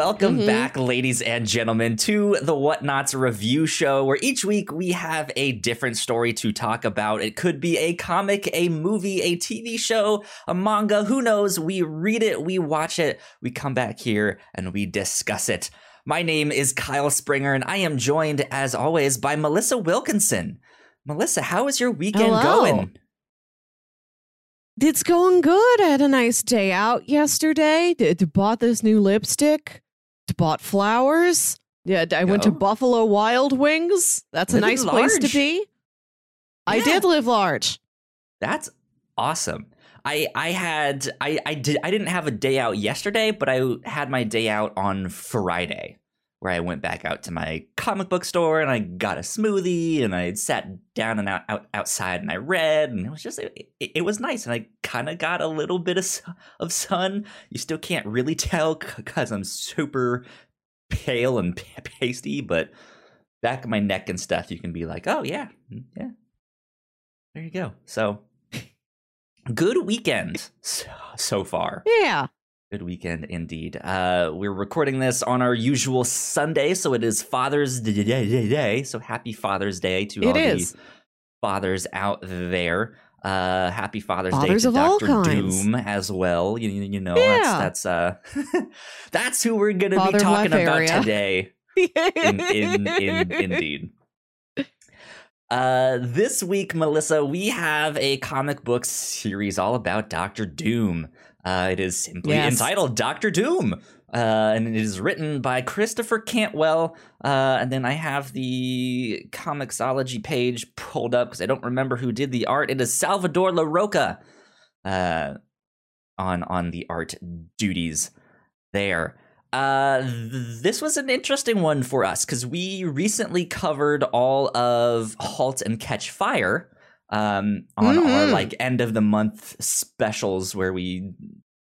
welcome mm-hmm. back, ladies and gentlemen, to the Whatnauts review show, where each week we have a different story to talk about. It could be a comic, a movie, a TV show, a manga, who knows? We read it, we watch it, we come back here, and we discuss it. My name is Kyle Springer, and I am joined, as always, by Melissa Wilkinson. Melissa, how is your weekend Hello. going? It's going good. I had a nice day out yesterday. D- bought this new lipstick. D- bought flowers. Yeah, I went to Buffalo Wild Wings. That's a nice place to be. Yeah. I did live large. That's awesome. I I had I I did I didn't have a day out yesterday, but I had my day out on Friday where I went back out to my comic book store and I got a smoothie and I sat down and out, out outside and I read and it was just it, it was nice and I kind of got a little bit of of sun. You still can't really tell because I'm super pale and pasty, but back of my neck and stuff, you can be like, oh yeah, mm, yeah. There you go. So good weekend so, so far. Yeah. Good weekend indeed. Uh, we're recording this on our usual Sunday, so it is Father's Day. So happy Father's Day to it all is. the fathers out there. Uh, happy Father's fathers Day to Doctor Doom as well. You, you know, yeah. that's that's uh, that's who we're gonna Father be talking about today. in, in, in, indeed. Uh, this week, Melissa, we have a comic book series all about Doctor Doom. Uh, it is simply yes. entitled Doctor Doom, uh, and it is written by Christopher Cantwell. Uh, and then I have the Comixology page pulled up because I don't remember who did the art. It is Salvador Larroca uh, on on the art duties there. Uh, th- this was an interesting one for us because we recently covered all of *Halt and Catch Fire* um, on mm-hmm. our like end of the month specials where we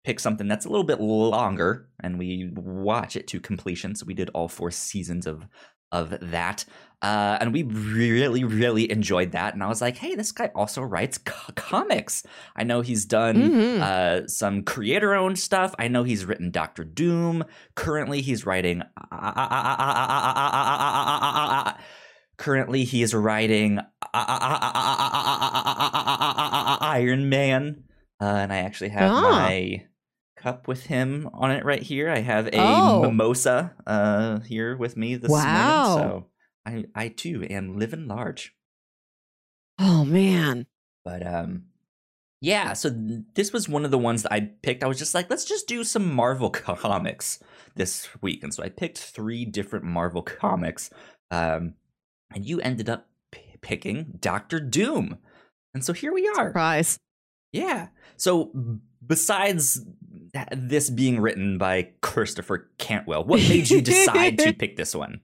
pick something that's a little bit longer and we watch it to completion. So we did all four seasons of of that. Uh, and we really, really enjoyed that. And I was like, hey, this guy also writes co- comics. I know he's done mm-hmm. uh, some creator owned stuff. I know he's written Doctor Doom. Currently, he's writing. Currently, he is writing Iron Man. Uh, and I actually have oh. my cup with him on it right here. I have a oh. mimosa uh, here with me this wow. morning. So I, I too am living large. Oh man. But um yeah, so this was one of the ones that I picked. I was just like, let's just do some Marvel comics this week. And so I picked three different Marvel comics. Um and you ended up p- picking Doctor Doom. And so here we are. Surprise. Yeah. So besides this being written by Christopher Cantwell, what made you decide to pick this one?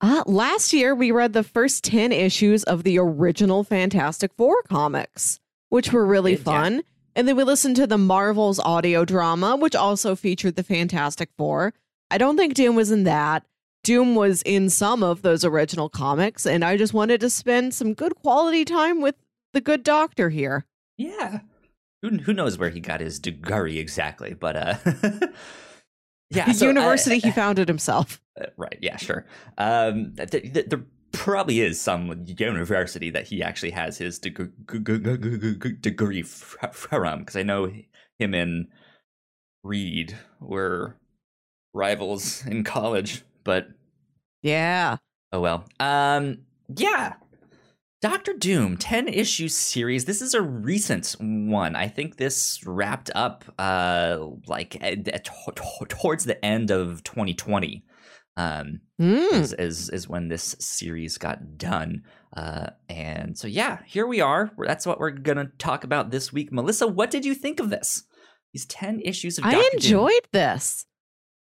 Uh, last year, we read the first 10 issues of the original Fantastic Four comics, which were really fun. Yeah. And then we listened to the Marvel's audio drama, which also featured the Fantastic Four. I don't think Dan was in that. Doom was in some of those original comics, and I just wanted to spend some good quality time with the good doctor here. Yeah. Who, who knows where he got his degree exactly, but uh yeah, the so, university uh, he founded himself. Uh, right, yeah, sure. Um th- th- there probably is some university that he actually has his degree from because I know him and Reed were rivals in college, but yeah. Oh well. Um yeah, Doctor Doom 10 issue series. This is a recent one. I think this wrapped up uh like towards the end of 2020. Um mm. is, is is when this series got done. Uh and so yeah, here we are. That's what we're going to talk about this week. Melissa, what did you think of this? These 10 issues of Dr. I enjoyed Doom. this.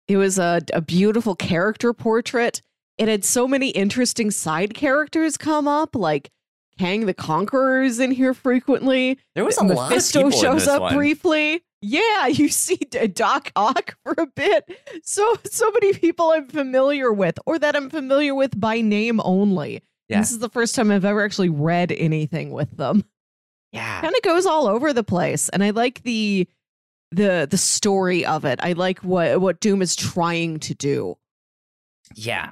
It was a, a beautiful character portrait. It had so many interesting side characters come up, like Kang the Conqueror is in here frequently. There was a Mephisto lot of shows up one. briefly. Yeah, you see Doc Ock for a bit. So so many people I'm familiar with, or that I'm familiar with by name only. Yeah. This is the first time I've ever actually read anything with them. Yeah, Kind of goes all over the place, and I like the the the story of it. I like what what Doom is trying to do. Yeah,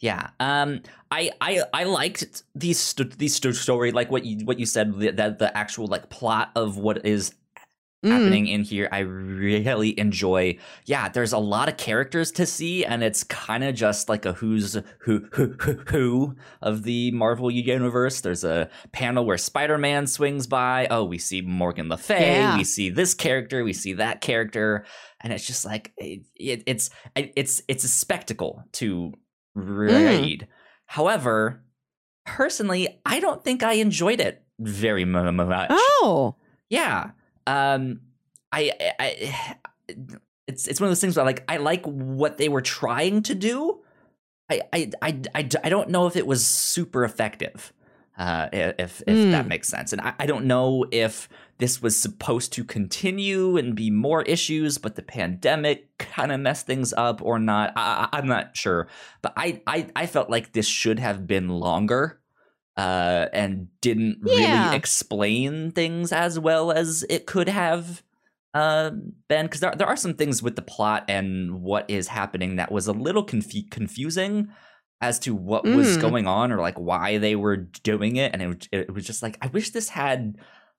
yeah. Um, I I I liked these st- st- story like what you what you said that the actual like plot of what is Mm. happening in here I really enjoy. Yeah, there's a lot of characters to see and it's kind of just like a who's who who who who of the Marvel universe. There's a panel where Spider-Man swings by. Oh, we see Morgan Le Fay, Yeah. we see this character, we see that character and it's just like it, it, it's it's it's a spectacle to read. However, personally, I don't think I enjoyed it very mu- mu- much. Oh. Yeah. Um I, I it's it's one of those things where like I like what they were trying to do. I I I, I, I don't know if it was super effective. Uh if if that Mm. makes sense. And I, I don't know if this was supposed to continue and be more issues, but the pandemic kind of messed things up or not. I, I, I'm not sure. But I, I, I felt like this should have been longer uh, and didn't Yeah. really explain things as well as it could have uh, been. Because there, there are some things with the plot and what is happening that was a little confu- confusing as to what was Mm. going on or like why they were doing it. And it, was- it was just like, I wish this had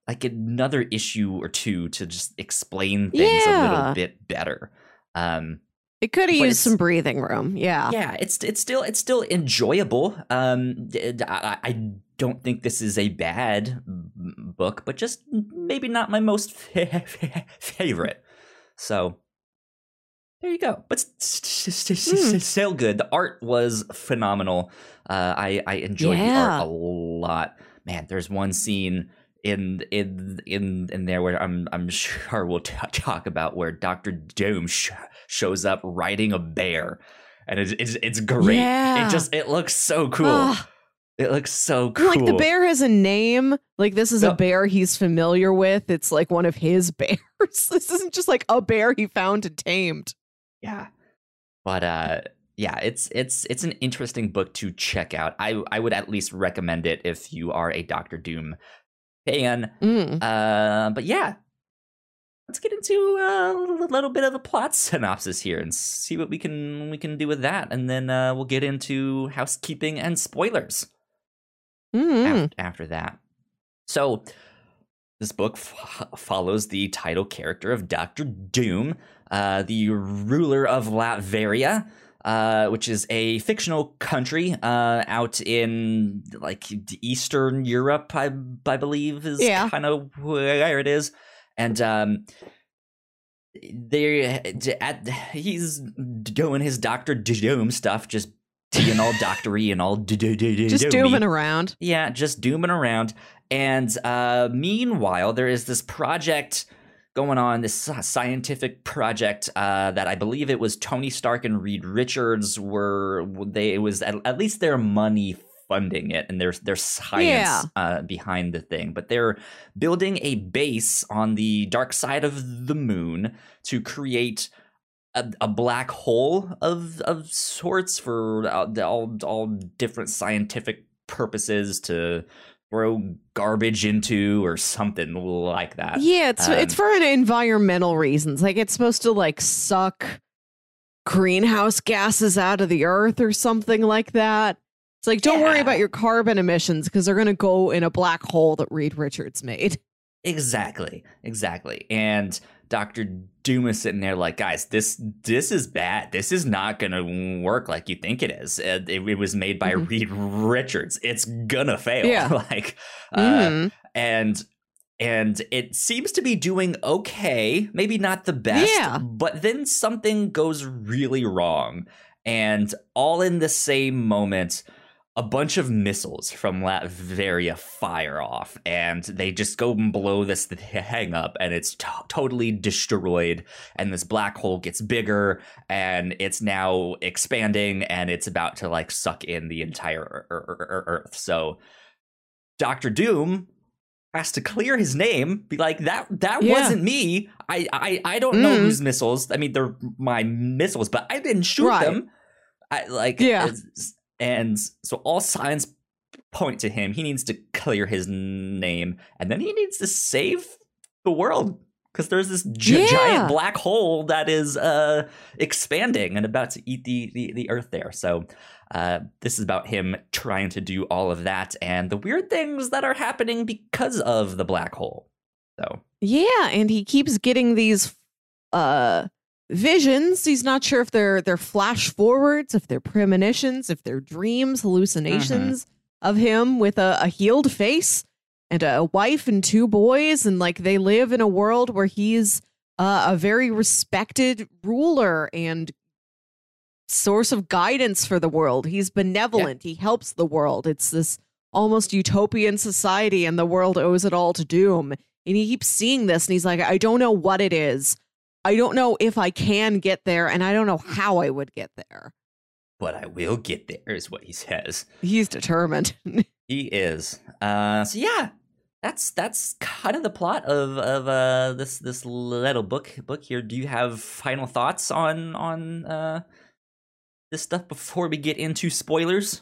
like another issue or two to just explain things a little bit better. Um, It could have used some breathing room. Yeah. yeah, it's it's still it's still enjoyable. Um, I, I don't think this is a bad book, but just maybe not my most favorite. So there you go. But s- s- s- s- Hmm. still good. The art was phenomenal. Uh, I I enjoyed the art a lot. Man, there's one scene in in in in there where I'm I'm sure we'll t- talk about where Doctor Doom sh- shows up riding a bear, and it's it's, it's great. Yeah. It just it looks so cool. Ah, it looks so cool. Like the bear has a name. Like this is a bear he's familiar with. It's like one of his bears. this isn't just like a bear he found and tamed. Yeah. But uh yeah, it's it's it's an interesting book to check out. I I would at least recommend it if you are a Doctor Doom fan. Mm. Uh but yeah. Let's get into uh, a little bit of the plot synopsis here and see what we can we can do with that and then uh we'll get into housekeeping and spoilers Mm. af- after that. So, this book f- follows the title character of Doctor Doom, uh, the ruler of Latveria, uh, which is a fictional country uh, out in like Eastern Europe, I, I believe is Yeah. kind of where it is, and um, they at he's doing his Doctor Doom stuff, just being all doctory and all Just dooming around. Yeah, just dooming around. And uh, meanwhile, there is this project going on, this scientific project uh, that I believe it was Tony Stark and Reed Richards were they it was at, at least their money funding it and their their science Yeah. uh, behind the thing. But they're building a base on the dark side of the moon to create a, a black hole of of sorts for all, all all different scientific purposes to throw garbage into or something like that. Yeah, it's it's Um, for an environmental reasons. Like it's supposed to like suck greenhouse gases out of the earth or something like that. It's like don't worry about your carbon emissions because they're going to go in a black hole that Reed Richards made. Exactly, exactly. And Doctor Doom is sitting there like, guys, this this is bad. This is not gonna work like you think it is. It, it was made by Mhm. Reed Richards. It's gonna fail. Yeah. like, uh, Mhm. and and it seems to be doing okay maybe not the best Yeah. but then something goes really wrong and all in the same moment a bunch of missiles from Latveria fire off and they just go and blow this thing up and it's to- totally destroyed and this black hole gets bigger and it's now expanding and it's about to like suck in the entire ear- ear- ear- earth so Doctor Doom has to clear his name, be like that that Yeah. wasn't me. I I I don't know Mm. whose missiles. I mean, they're my missiles, but I didn't shoot Right. them. I like Yeah. it's- and so all signs point to him. He needs to clear his name, and then he needs to save the world because there's this gi- Yeah. giant black hole that is uh, expanding and about to eat the, the, the Earth there. So uh, this is about him trying to do all of that and the weird things that are happening because of the black hole. So Yeah, and he keeps getting these uh visions. He's not sure if they're they're flash forwards, if they're premonitions, if they're dreams, hallucinations of him with a, a healed face and a wife and two boys, and like they live in a world where he's uh, a very respected ruler and source of guidance for the world. He's benevolent. He helps the world. It's this almost utopian society, and the world owes it all to Doom. And he keeps seeing this, and he's like, I don't know what it is. I don't know if I can get there, and I don't know how I would get there. but I will get there is what he says. He's determined. He is. Uh, so yeah, that's that's kind of the plot of of uh, this this little book book here. Do you have final thoughts on on uh, this stuff before we get into spoilers?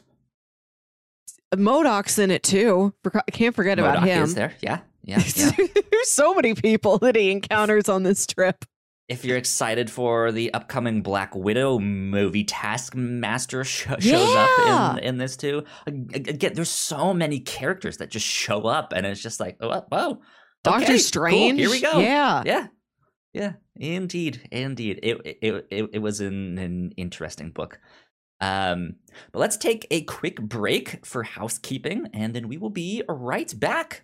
MODOK's in it too. Can't forget about him. is there. Yeah, yeah, yeah. There's so many people that he encounters on this trip. If you're excited for the upcoming Black Widow movie, Taskmaster sh- shows Yeah. up in, in this too. Again, there's so many characters that just show up, and it's just like, oh, oh Doctor okay, cool, Strange. here we go. Yeah. yeah, yeah, indeed, indeed. It it it, it was an, an interesting book. Um, but let's take a quick break for housekeeping, and then we will be right back.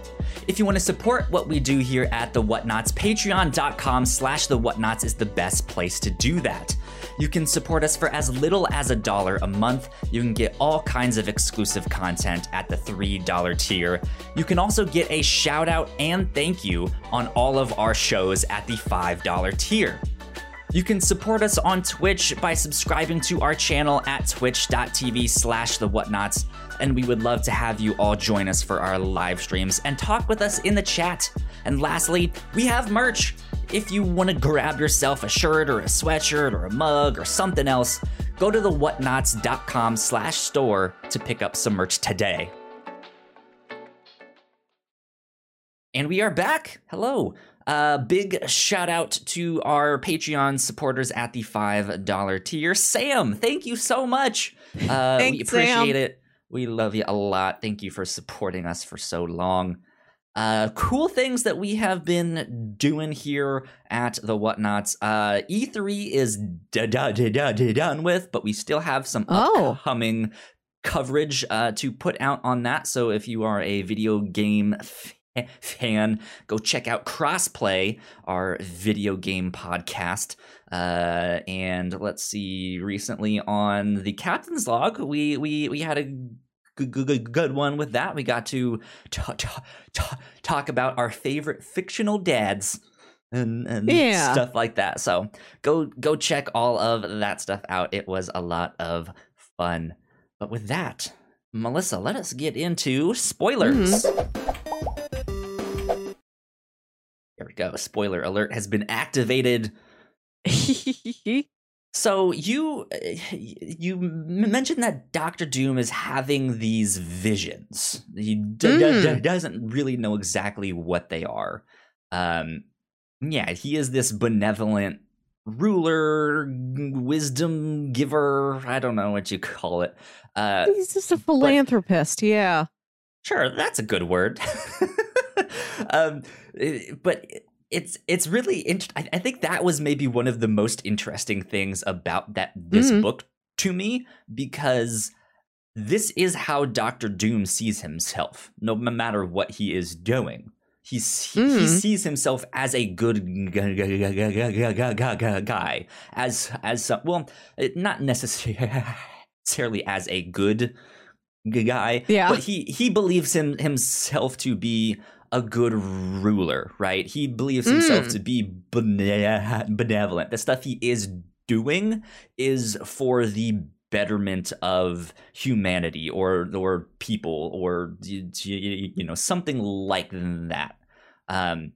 If you want to support what we do here at The Whatnauts, patreon.com slash The Whatnauts is the best place to do that. You can support us for as little as a dollar a month. You can get all kinds of exclusive content at the $3 tier. You can also get a shout out and thank you on all of our shows at the $5 tier. You can support us on Twitch by subscribing to our channel at twitch.tv slash the whatnauts, and we would love to have you all join us for our live streams and talk with us in the chat. And lastly, we have merch. If you want to grab yourself a shirt or a sweatshirt or a mug or something else, go to the whatnauts.com slash store to pick up some merch today. And we are back. Hello. Uh, big shout out to our Patreon supporters at the $5 tier. Sam, thank you so much. Uh, we Thanks, Sam. appreciate it. We love you a lot. Thank you for supporting us for so long. Uh, cool things that we have been doing here at the Whatnauts. Uh, E3 is da- da- da- da- done with, but we still have some Oh. upcoming coverage uh, to put out on that. So if you are a video game f- fan, go check out Crossplay, our video game podcast. Uh, and let's see, recently on the Captain's Log, we we we had a good good, good, one with that. We got to ta- ta- ta- talk about our favorite fictional dads. And, and Yeah. stuff like that. So go go check all of that stuff out. It was a lot of fun. But with that, Melissa, let us get into spoilers. There we go. Spoiler alert has been activated. So you you mentioned that Doctor Doom is having these visions. He d- Mm. d- doesn't really know exactly what they are. Um, yeah, he is this benevolent ruler, wisdom giver. I don't know what you call it. Uh, He's just a philanthropist. Yeah. Sure, that's a good word. um, eh, but it's it's really int- I, I, think that was maybe one of the most interesting things about that this mm-hmm. book to me because this is how Doctor Doom sees himself, no matter what he is doing. He, mm-hmm. he sees himself as a good guy, as as some, well, not necessarily as a good guy, yeah. but he he believes him himself to be a good ruler, right? He believes himself Mm. to be bene- benevolent. The stuff he is doing is for the betterment of humanity or or people or you know something like that. Um,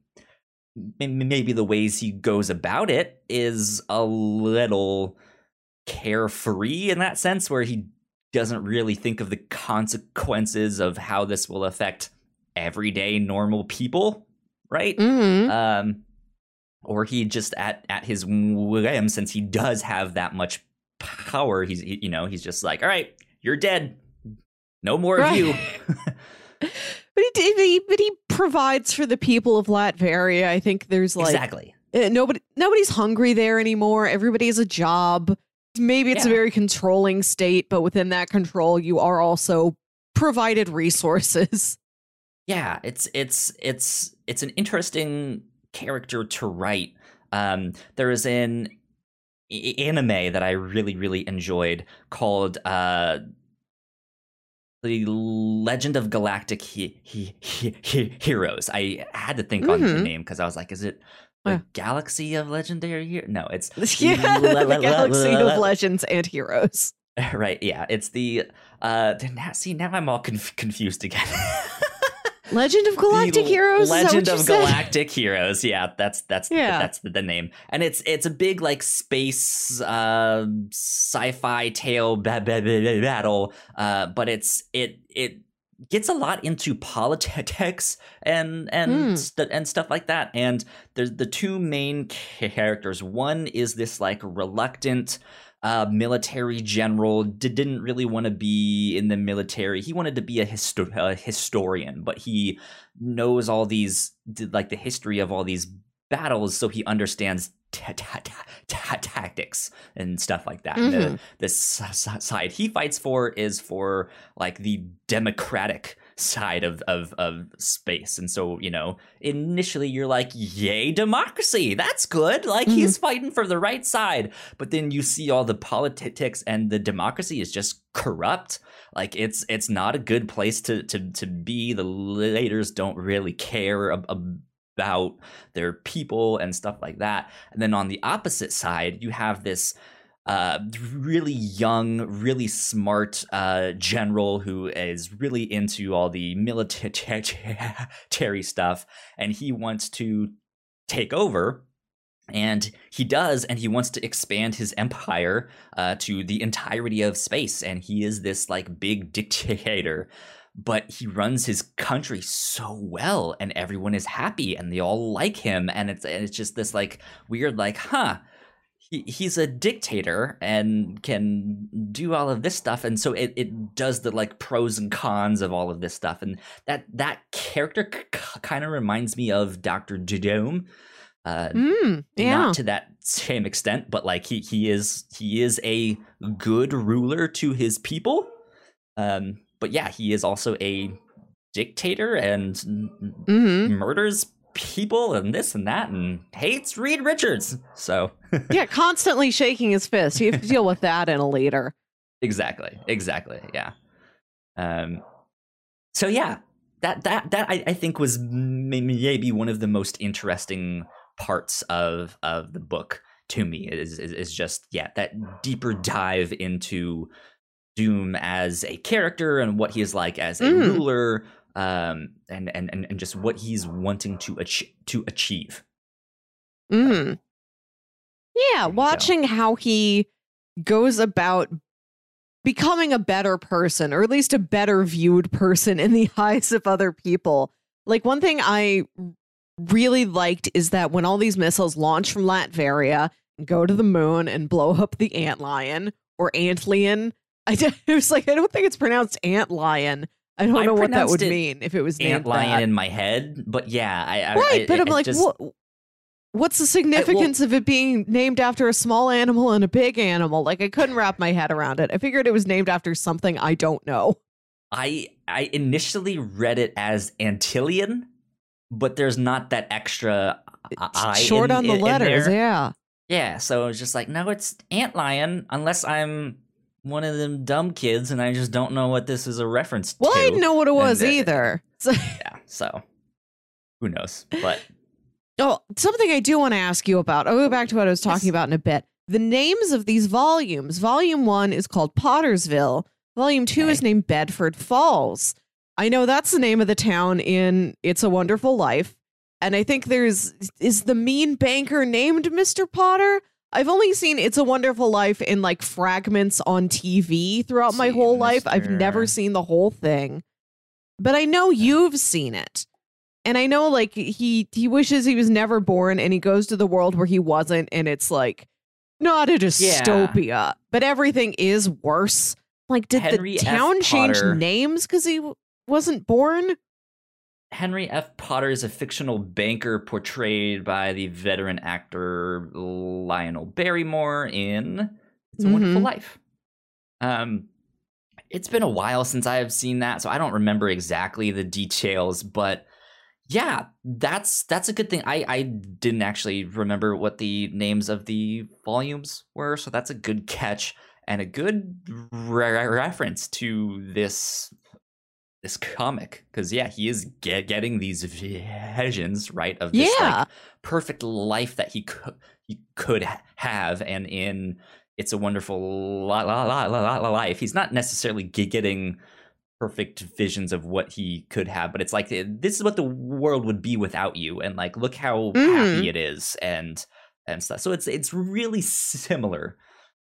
maybe the ways he goes about it is a little carefree in that sense, where he doesn't really think of the consequences of how this will affect everyday normal people, right? hmm Um, or he just at at his whim, since he does have that much power, he's he, you know he's just like, all right, you're dead, no more of you. But he, but he provides for the people of Latveria. I think there's like exactly. uh, nobody nobody's hungry there anymore. Everybody has a job. Maybe it's a very controlling state, but within that control, you are also provided resources. Yeah it's it's it's it's an interesting character to write um there is an anime that i really really enjoyed called uh the legend of galactic he- he- he- he- heroes i had to think on the Mhm. name because i was like is it the Yeah. galaxy of legendary hero no it's yeah, La- la- the galaxy la- la- of legends and heroes. right yeah it's the uh now see now i'm all conf- confused again Legend of Galactic The Heroes. Legend of said? Galactic Heroes. Yeah, that's that's Yeah. that's the, the name, and it's it's a big like space uh, sci-fi tale ba- ba- ba- battle, uh, but it's it it gets a lot into politics and and Hmm. st- and stuff like that. And there's the two main characters. One is this like reluctant uh, military general d- didn't really want to be in the military. He wanted to be a, histo- a historian, but he knows all these like the history of all these battles, so he understands ta- ta- ta- ta- tactics and stuff like that. And The, the s- s- side he fights for is for like the democratic side of, of of space. And so you know initially you're like yay democracy! That's good! Like he's mm-hmm. fighting for the right side. But then you see all the politics and the democracy is just corrupt. Like it's it's not a good place to to to be. The leaders don't really care ab- about their people and stuff like that. And then on the opposite side you have this uh, really young, really smart uh, general who is really into all the military stuff, and he wants to take over. And he does, and he wants to expand his empire uh, to the entirety of space. And he is this like big dictator, but he runs his country so well, and everyone is happy, and they all like him. And it's and it's just this like weird, like, huh, he, he's a dictator and can do all of this stuff and so it, it does the like pros and cons of all of this stuff and that that character c- kind of reminds me of dr Doom. uh Mm, yeah. not to that same extent but like he he is he is a good ruler to his people um but yeah he is also a dictator and hmm murders people and this and that and hates reed richards so Yeah, constantly shaking his fist. You have to deal with that in a leader. Exactly. Exactly. Yeah. Um. So yeah, that that that I, I think was maybe one of the most interesting parts of of the book to me is is, is just yeah that deeper dive into Doom as a character and what he is like as a Mm. ruler, um, and, and and and just what he's wanting to ach- to achieve. Mm. Yeah, go. watching how he goes about becoming a better person, or at least a better viewed person in the eyes of other people. Like, one thing I really liked is that when all these missiles launch from Latveria and go to the moon and blow up the ant lion or antlion, I it was like, I don't think it's pronounced ant lion. I don't I know what that would mean if it was named Ant lion that. in my head, but yeah, I, I right I, but i'm like just, what what's the significance of it being named after a small animal and a big animal? Like i couldn't wrap my head around it. I figured it was named after something i don't know. I I initially read it as Antillian, but there's not that extra I short in- on the letters yeah. Yeah, so it was just like, no, it's antlion, unless I'm one of them dumb kids and I just don't know what this is a reference well to. Well, I didn't know what it was uh, either Yeah, so who knows? But oh, something I do want to ask you about. I'll go back to what I was talking yes. about in a bit. The names of these volumes. Volume one is called Pottersville. Volume two okay. is named Bedford Falls. I know that's the name of the town in It's a Wonderful Life. And I think there's is the mean banker named Mr. Potter? I've only seen It's a Wonderful Life in like fragments on TV throughout my whole life. I've never seen the whole thing. But I know you've seen it. And I know like he he wishes he was never born and he goes to the world where he wasn't and it's like not a dystopia, yeah. but everything is worse. Like did Henry the town change names cuz he wasn't born? Henry F. Potter is a fictional banker portrayed by the veteran actor Lionel Barrymore in It's a mm-hmm. Wonderful Life. Um, it's been a while since I have seen that, so I don't remember exactly the details, but yeah, that's that's a good thing. I I didn't actually remember what the names of the volumes were, so that's a good catch and a good re- reference to this this comic because yeah he is get, getting these visions right of this yeah. like, perfect life that he could he could have and in it's a wonderful la, la, la, la, la, life he's not necessarily getting perfect visions of what he could have but it's like eh, this is what the world would be without you and like look how mm. happy it is and and stuff so it's it's really similar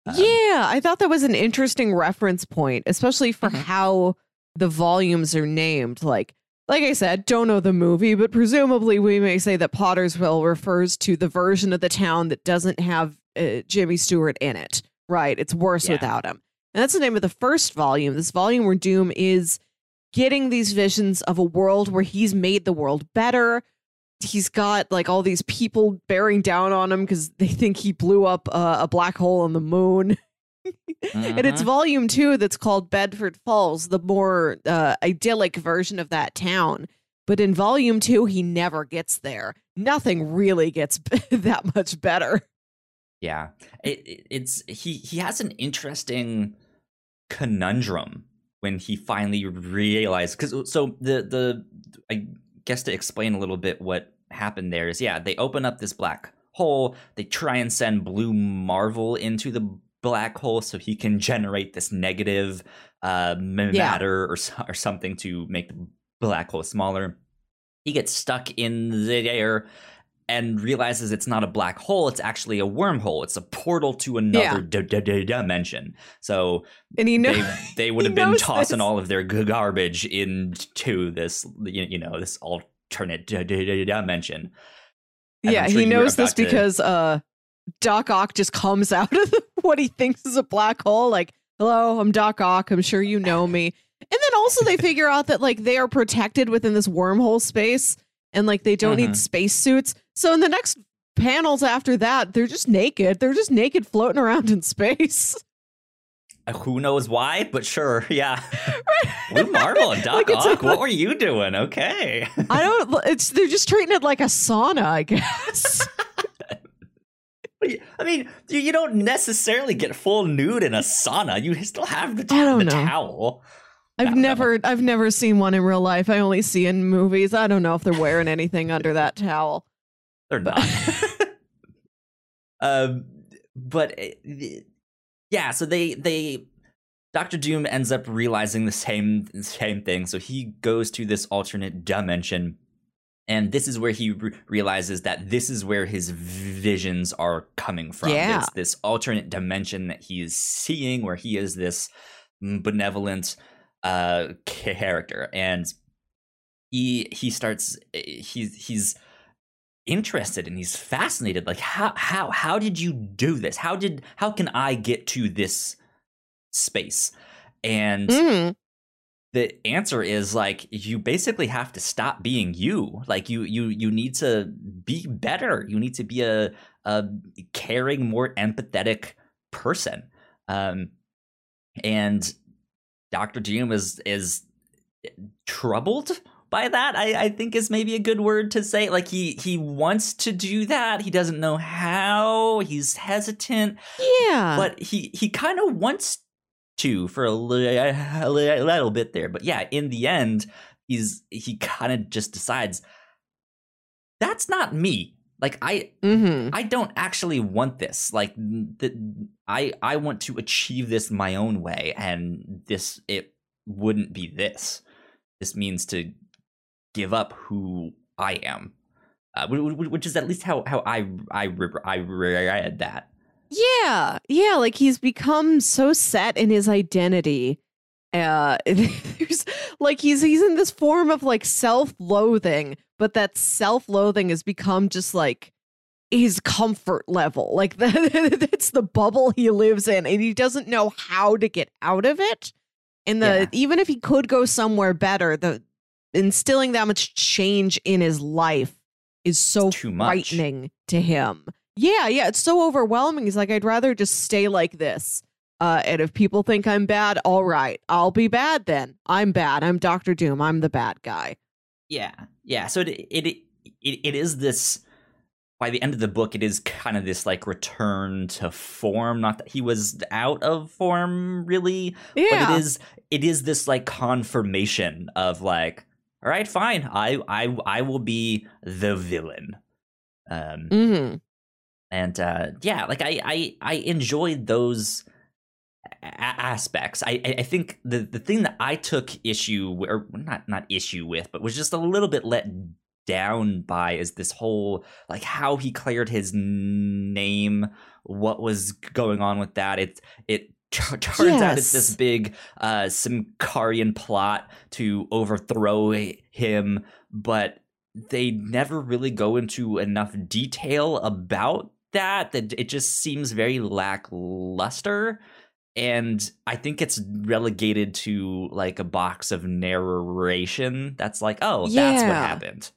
um, yeah i thought that was an interesting reference point especially for mm-hmm. how the volumes are named. Like, like I said, don't know the movie, but presumably we may say that Pottersville refers to the version of the town that doesn't have uh, Jimmy Stewart in it. Right? It's worse yeah. without him. And that's the name of the first volume. This volume where Doom is getting these visions of a world where he's made the world better. He's got like all these people bearing down on him because they think he blew up uh, a black hole on the moon. And it's mm-hmm. volume two that's called Bedford Falls, the more uh, idyllic version of that town. But in volume two, he never gets there. Nothing really gets that much better. Yeah, it, it, it's he. He has an interesting conundrum when he finally realized because so the the I guess to explain a little bit what happened there is yeah they open up this black hole they try and send blue marvel into the black hole so he can generate this negative uh, matter yeah. or, or something to make the black hole smaller. He gets stuck in the air and realizes it's not a black hole it's actually a wormhole it's a portal to another yeah. d- d- dimension so and he knows, they, they would have been tossing this. all of their garbage into this you know this alternate d- dimension and yeah sure he knows this because uh Doc Ock just comes out of the, what he thinks is a black hole. Like, hello, I'm Doc Ock. I'm sure you know me. And then also they figure out that like they are protected within this wormhole space and like they don't mm-hmm. need spacesuits. So in the next panels after that, they're just naked. They're just naked floating around in space. Uh, who knows why, but sure, yeah. Blue Marvel and Doc like Ock, what were you doing? Okay. I don't. It's they're just treating it like a sauna, I guess. I mean, you, you don't necessarily get full nude in a sauna. You still have the, ta- the towel. I've never know. I've never seen one in real life. I only see in movies. I don't know if they're wearing anything under that towel. They're not. um, but eh, yeah, so they they Doctor Doom ends up realizing the same same thing. So he goes to this alternate dimension and this is where he re- realizes that this is where his visions are coming from. Yeah. this, this alternate dimension that he is seeing where he is this benevolent uh character. And he he starts he's he's interested and he's fascinated like how how how did you do this? How did how can i get to this space? And mm the answer is like you basically have to stop being you. Like you you you need to be better. You need to be a a caring more empathetic person. Um and dr doom is is troubled by that I, I think is maybe a good word to say. Like he he wants to do that. He doesn't know how. He's hesitant. Yeah. But he he kind of wants to for a, a little bit there. But yeah, in the end, he's he kind of just decides that's not me. Like I Mm-hmm. I don't actually want this. Like I I want to achieve this my own way, and this it wouldn't be this. This means to give up who I am, uh, wh- wh- which is at least how how I I I read that. Yeah, yeah, like he's become so set in his identity. Uh there's like he's he's in this form of like self-loathing, but that self-loathing has become just like his comfort level. Like that it's the bubble he lives in and he doesn't know how to get out of it. And the Yeah. even if he could go somewhere better, the instilling that much change in his life is so too much. frightening to him. Yeah, yeah, it's so overwhelming. He's like, I'd rather just stay like this. Uh, and if people think I'm bad, all right, I'll be bad then. I'm bad. I'm Doctor Doom. I'm the bad guy. Yeah, yeah. So it it it, it is this. By the end of the book, it is kind of this like return to form. Not that he was out of form, really, Yeah. but it is it is this like confirmation of like, all right, fine, I I I will be the villain. Um, hmm and uh yeah like i i i enjoyed those a- aspects. I, I think the the thing that i took issue with, or not not issue with but was just a little bit let down by is this whole like how he cleared his name what was going on with that. It it tur- turns out it's this big uh Symkarian plot to overthrow him but they never really go into enough detail about that that it just seems very lackluster and i think it's relegated to like a box of narration that's like oh that's what happened.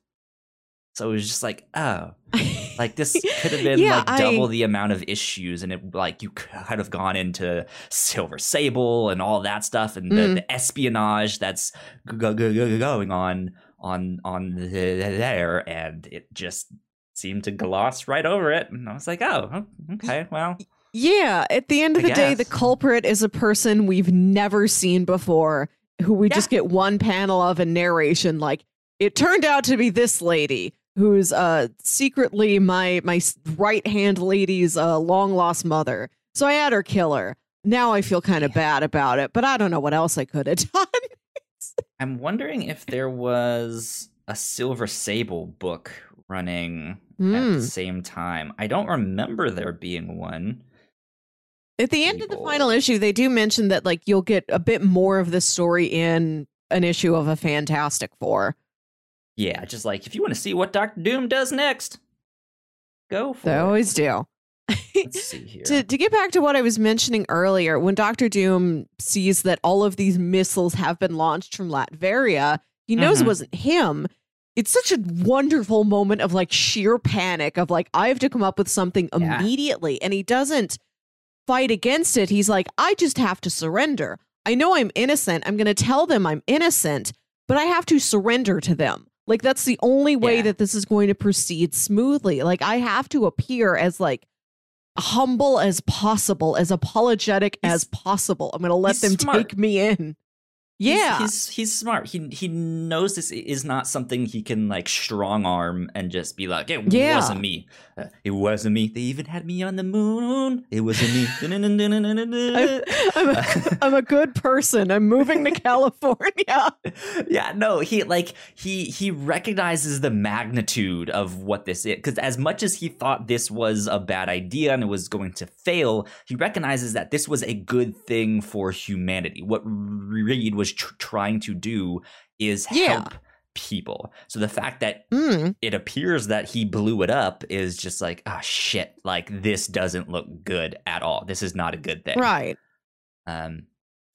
So it was just like oh. Like this could have been Yeah, like double I- the amount of issues and it like you could have gone into silver sable and all that stuff and the, Mm. the espionage that's g- g- g- going on on on the, there and it just seemed to gloss right over it and i was like oh okay well Yeah. At the end of I the day, the culprit is a person we've never seen before who we Yeah. just get one panel of a narration like, it turned out to be this lady who's uh secretly my my right hand lady's uh long lost mother. So I had her kill her. Now I feel kind of Yeah. bad about it, but I don't know what else I could have done. i'm wondering if there was a silver sable book running at Hmm. the same time i don't remember there being one At the end of the final issue, they do mention that like you'll get a bit more of the story in an issue of a Fantastic Four. Yeah, just like if you want to see what Doctor Doom does next, go for it. They it. always do. Let's see here. to to get back to what I was mentioning earlier, when Doctor Doom sees that all of these missiles have been launched from Latveria, he knows it Mhm. wasn't him. It's such a wonderful moment of like sheer panic of like I have to come up with something Yeah. immediately, and he doesn't fight against it. He's like, I just have to surrender. I know I'm innocent. I'm going to tell them I'm innocent, but I have to surrender to them. Like that's the only way Yeah. that this is going to proceed smoothly. Like I have to appear as like humble as possible, as apologetic He's- as possible. I'm going to let them smart. take me in. He's- Yeah. he's, he's smart. He he knows this is not something he can like strong arm and just be like, it Yeah. wasn't me. Uh, it wasn't me. They even had me on the moon. It wasn't me. Dun-dun-dun-dun-dun-dun-dun. I'm a, I'm a good person. I'm moving to California. yeah no he like he he recognizes the magnitude of what this is because as much as he thought this was a bad idea and it was going to fail he recognizes that this was a good thing for humanity what reed was tr- trying to do is Yeah. help people so the fact that Mm, it appears that he blew it up is just like ah shit like this doesn't look good at all this is not a good thing right. um,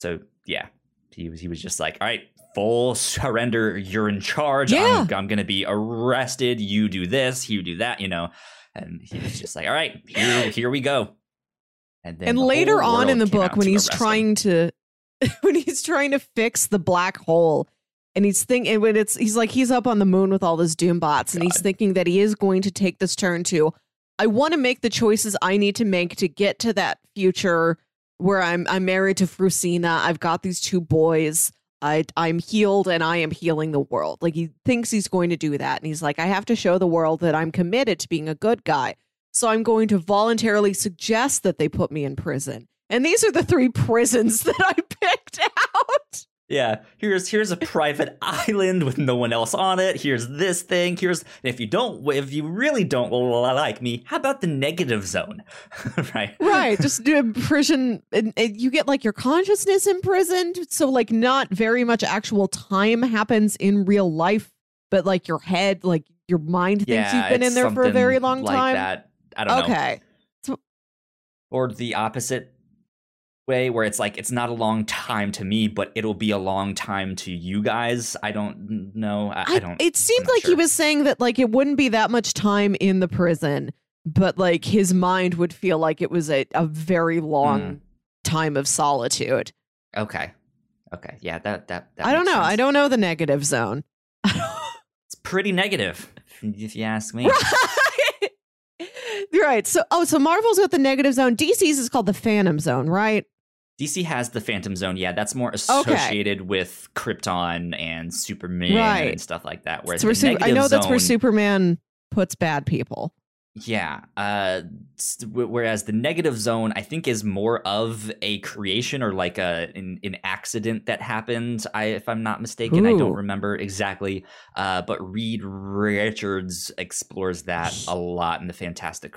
so yeah, he was he was just like, all right, full surrender. You're in charge. Yeah. I'm, I'm gonna be arrested. You do this. You do that. You know. And he was just like, all right, here here we go. And then and later on in the book when he's trying to when he's trying to fix the black hole and he's thinking when it's he's like he's up on the moon with all his doom bots and he's thinking that he is going to take this turn to i want to make the choices i need to make to get to that future where i'm i'm married to frusina i've got these two boys I I'm healed and I am healing the world. Like he thinks he's going to do that and he's like I have to show the world that I'm committed to being a good guy. So I'm going to voluntarily suggest that they put me in prison. And these are the three prisons that I picked out. Yeah, here's here's a private island with no one else on it. Here's this thing. Here's if you don't if you really don't like me, how about the negative zone? right. Right. Just do prison and, and you get like your consciousness imprisoned, so like not very much actual time happens in real life, but like your head, like your mind thinks Yeah, you've been in there for a very long something time. That. I don't know. Okay. Or the opposite way where it's like it's not a long time to me, but it'll be a long time to you guys. I don't know. I, I don't It seemed like he was saying that like it wouldn't be that much time in the prison, but like his mind would feel like it was a, a very long Mm. time of solitude. Okay. Okay. Yeah, that that, that I don't know. I don't know the negative zone. It's pretty negative, if- you ask me. right. So oh, so Marvel's got the negative zone. DC's is called the Phantom Zone, right? DC has the Phantom Zone. Yeah, that's more associated with Krypton and Superman Right. and stuff like that. Whereas It's the where Su- I know that's where Superman puts bad people. Yeah. Uh, whereas the negative zone, I think, is more of a creation or like a an, an accident that happened. I, if I'm not mistaken, I don't remember exactly. Uh, but Reed Richards explores that a lot in the Fantastic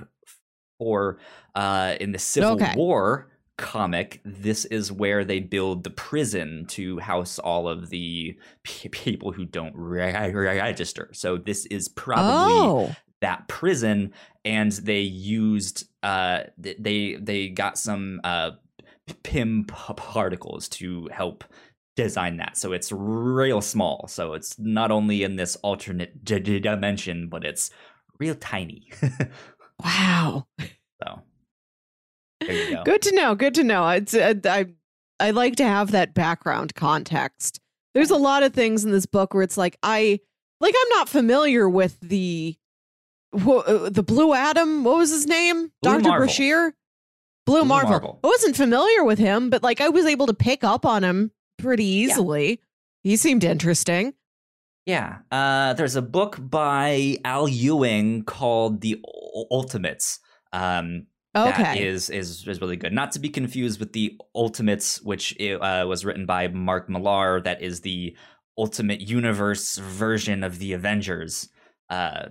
Four. Uh, in the Civil Okay. War comic, this is where they build the prison to house all of the p- people who don't re- register. So this is probably oh, that prison and they used uh they they got some uh Pym particles to help design that so it's real small so it's not only in this alternate d- d- dimension but it's real tiny wow. so go Good to know. Good to know. It's, uh, I I like to have that background context. There's a lot of things in this book where it's like I like I'm not familiar with the wh- uh, the Blue Atom. What was his name? Blue Marvel. Brashear. Blue, Blue Marvel. Marvel. I wasn't familiar with him, but like I was able to pick up on him pretty easily. He seemed interesting. Yeah, uh, there's a book by Al Ewing called The U- Ultimates. Um, Okay. is is is really good. Not to be confused with the Ultimates, which uh, was written by Mark Millar. That is the Ultimate Universe version of the Avengers, uh,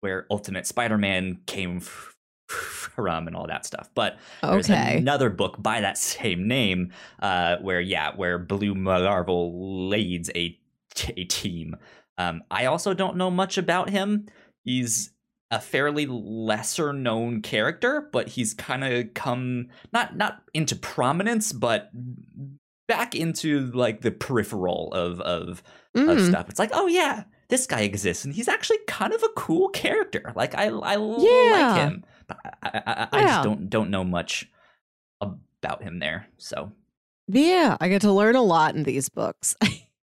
where Ultimate Spider-Man came from and all that stuff. But there's okay. another book by that same name, uh, where yeah, where Blue Marvel leads a a team. Um, I also don't know much about him. He's a fairly lesser known character, but he's kind of come not not into prominence, but back into like the peripheral of of, of Mm. stuff. It's like, oh yeah, this guy exists, and he's actually kind of a cool character. Like I I Yeah. like him, but I, I, I, I Yeah. just don't don't know much about him there. So Yeah, I get to learn a lot in these books.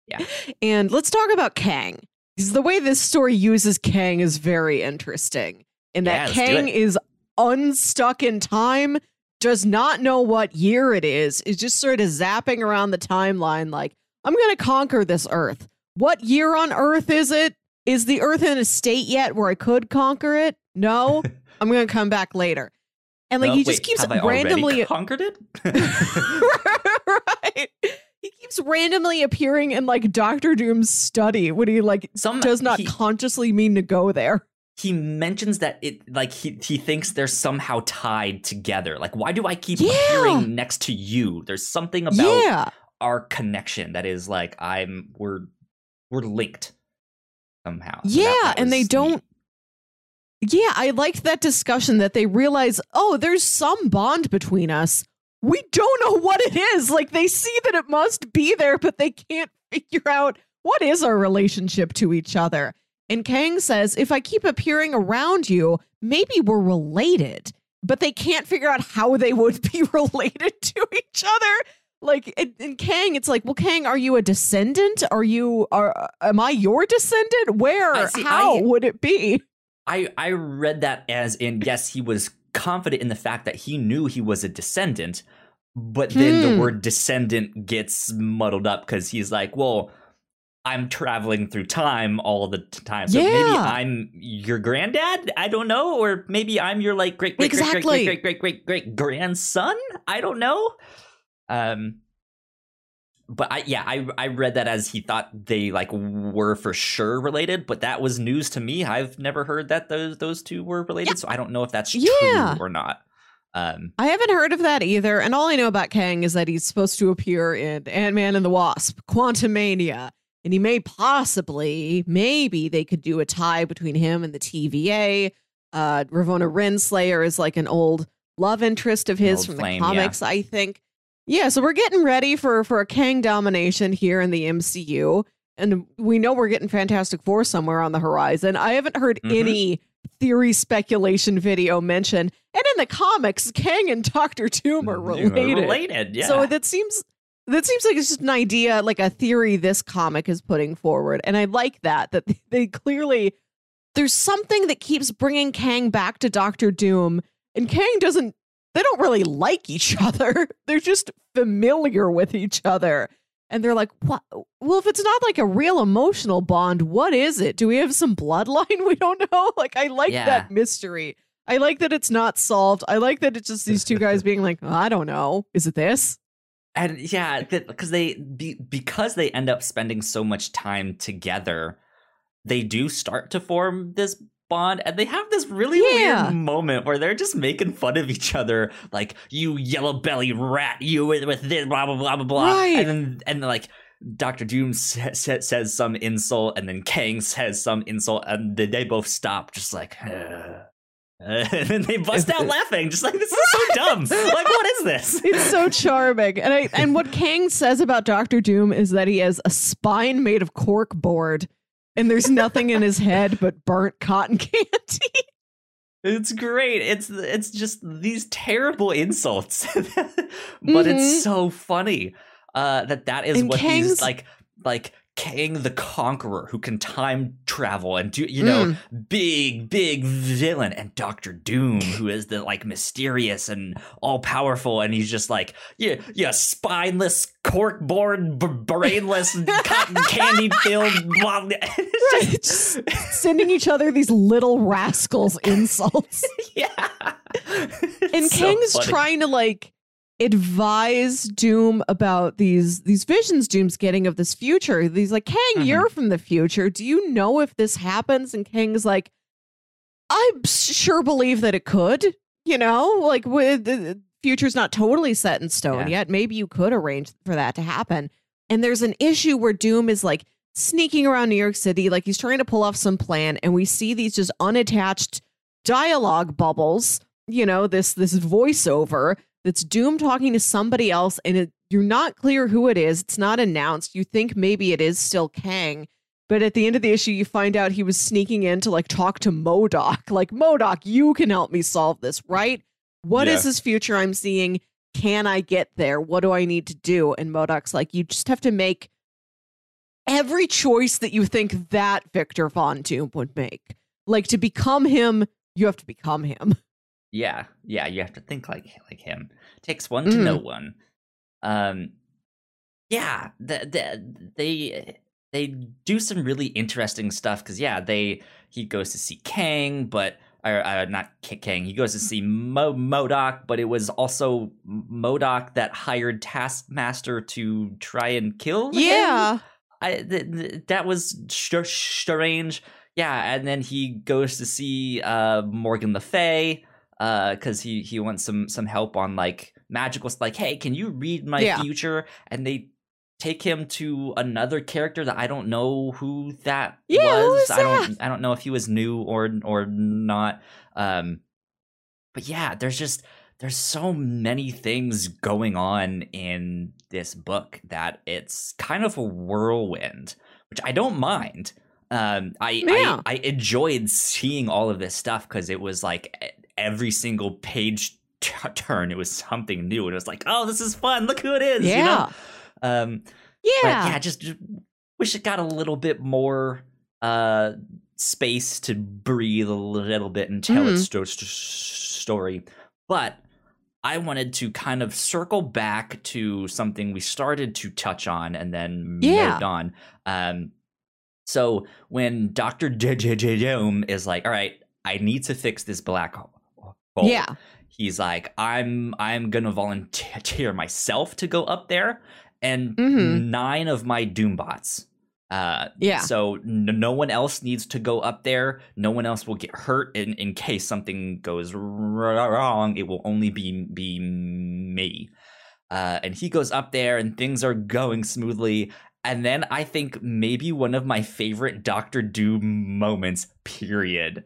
Yeah. And let's talk about Kang. Because the way this story uses Kang is very interesting. In that let's Kang is unstuck in time, does not know what year it is, is just sort of zapping around the timeline like, I'm going to conquer this Earth. What year on Earth is it? Is the Earth in a state yet where I could conquer it? No. I'm going to come back later. And like No, he just wait, keeps randomly conquered it. right. Keeps randomly appearing in like Doctor Doom's study when he like Some does not he, consciously mean to go there. he mentions that it like he he thinks they're somehow tied together. Like, why do I keep Yeah. appearing next to you? There's something about yeah. our connection that is like I'm we're we're linked somehow. So Yeah, that and they don't. Yeah, I liked that discussion that they realize, oh, there's some bond between us. We don't know what it is. Like they see that it must be there, but they can't figure out what is our relationship to each other. And Kang says, if I keep appearing around you, maybe we're related. But they can't figure out how they would be related to each other. Like in, in Kang, it's like, well, Kang, are you a descendant? Are you are am I your descendant? Where? See, how I- would it be? I I read that as in yes, he was confident in the fact that he knew he was a descendant, but then Hmm. the word descendant gets muddled up because he's like, well, I'm traveling through time all the time. So maybe I'm your granddad? I don't know. Or maybe I'm your like great great great Exactly. great great great great great grandson? I don't know. Um but I yeah, I I read that as he thought they like were for sure related, but that was news to me. I've never heard that those those two were related, so I don't know if that's Yeah. true or not. Um I haven't heard of that either. And all I know about Kang is that he's supposed to appear in Ant Man and the Wasp, Quantumania. And he may possibly, maybe they could do a tie between him and the TVA. Uh, Ravonna Renslayer is like an old love interest of his from flame, the yeah. comics, I think. Yeah, so we're getting ready for for a Kang domination here in the MCU. And we know we're getting Fantastic Four somewhere on the horizon. I haven't heard Mhm. any theory speculation video mention. And in the comics, Kang and Doctor Doom are mm, related. Related, yeah. So that seems that seems like it's just an idea, like a theory this comic is putting forward, and I like that that they clearly there's something that keeps bringing Kang back to Doctor Doom, and Kang doesn't. They don't really like each other. They're just familiar with each other. And they're like, what? Well, if it's not like a real emotional bond, what is it? Do we have some bloodline? We don't know. Like, I like Yeah. that mystery. I like that it's not solved. I like that it's just these two guys being like, oh, I don't know. Is it this? and yeah because they be, because they end up spending so much time together they do start to form this bond and they have this really Yeah. weird moment where they're just making fun of each other like you yellow belly rat you with, with this blah blah blah blah blah Right. and then and like Dr. Doom sa- sa- says some insult, and then Kang says some insult, and then they both stop, just like, and then they bust out laughing, just like this is so dumb. Like, what is this? It's so charming. And I and what Kang says about Doctor Doom is that he has a spine made of cork board and there's nothing in his head but burnt cotton candy. It's great. It's it's just these terrible insults, but Mhm. it's so funny uh, that that is And what Kang's- he's like, like Kang the Conqueror who can time travel and do you know Mm. big big villain, and Doctor Doom who is the like mysterious and all powerful, and he's just like yeah yeah spineless corkboard b- brainless cotton candy filled. Right, just sending each other these little rascals insults. yeah. And so Kang's funny. trying to like advise Doom about these these visions Doom's getting of this future. He's like, Kang, Mhm. you're from the future. Do you know if this happens? And Kang's like, I sure believe that it could. You know, like with the future's not totally set in stone Yeah. yet. Maybe you could arrange for that to happen. And there's an issue where Doom is like sneaking around New York City, like he's trying to pull off some plan, and we see these just unattached dialogue bubbles. You know, this this voiceover that's Doom talking to somebody else, and it, you're not clear who it is. It's not announced. You think maybe it is still Kang, but at the end of the issue, you find out he was sneaking in to like talk to MODOK. Like MODOK, you can help me solve this, right? What is Yeah. this future I'm seeing? Can I get there? What do I need to do? And MODOK's like, you just have to make every choice that you think that Victor Von Doom would make. Like to become him, you have to become him. Yeah, yeah, you have to think like like him. Takes one to Mm. know one. Um, yeah, the, the, they they do some really interesting stuff because yeah, they he goes to see Kang, but or uh, not Kang. He goes to see Mo- MODOK, but it was also MODOK that hired Taskmaster to try and kill. him? Yeah. I th- th- that was sh- strange. Yeah, and then he goes to see uh Morgan Le Fay because he he wants some some help on like magical stuff. Like, hey, can you read my Yeah. future? And they take him to another character that I don't know who that Yeah, who was. is I don't I don't know if he was new or or not. Um, but yeah, there's just there's so many things going on in this book that it's kind of a whirlwind, which I don't mind. Um, I, Yeah. I I enjoyed seeing all of this stuff because it was like every single page t- turn, it was something new, and it was like, oh, this is fun. Look who it is. you know? Yeah. Um, Yeah. yeah, just, just wish it got a little bit more uh space to breathe a little bit and tell its Mhm. sto- st- story. But I wanted to kind of circle back to something we started to touch on and then Yeah. moved on. Um, so when Doctor J.J. Dome is like, "All right, I need to fix this black hole," Yeah. He's like, "I'm I'm gonna volunteer myself to go up there, and Mhm. nine of my Doombots." Uh, Yeah. So n- no one else needs to go up there. No one else will get hurt in, in case something goes wrong. It will only be be me. Uh, and he goes up there, and things are going smoothly. And then I think maybe one of my favorite Doctor Doom moments, period,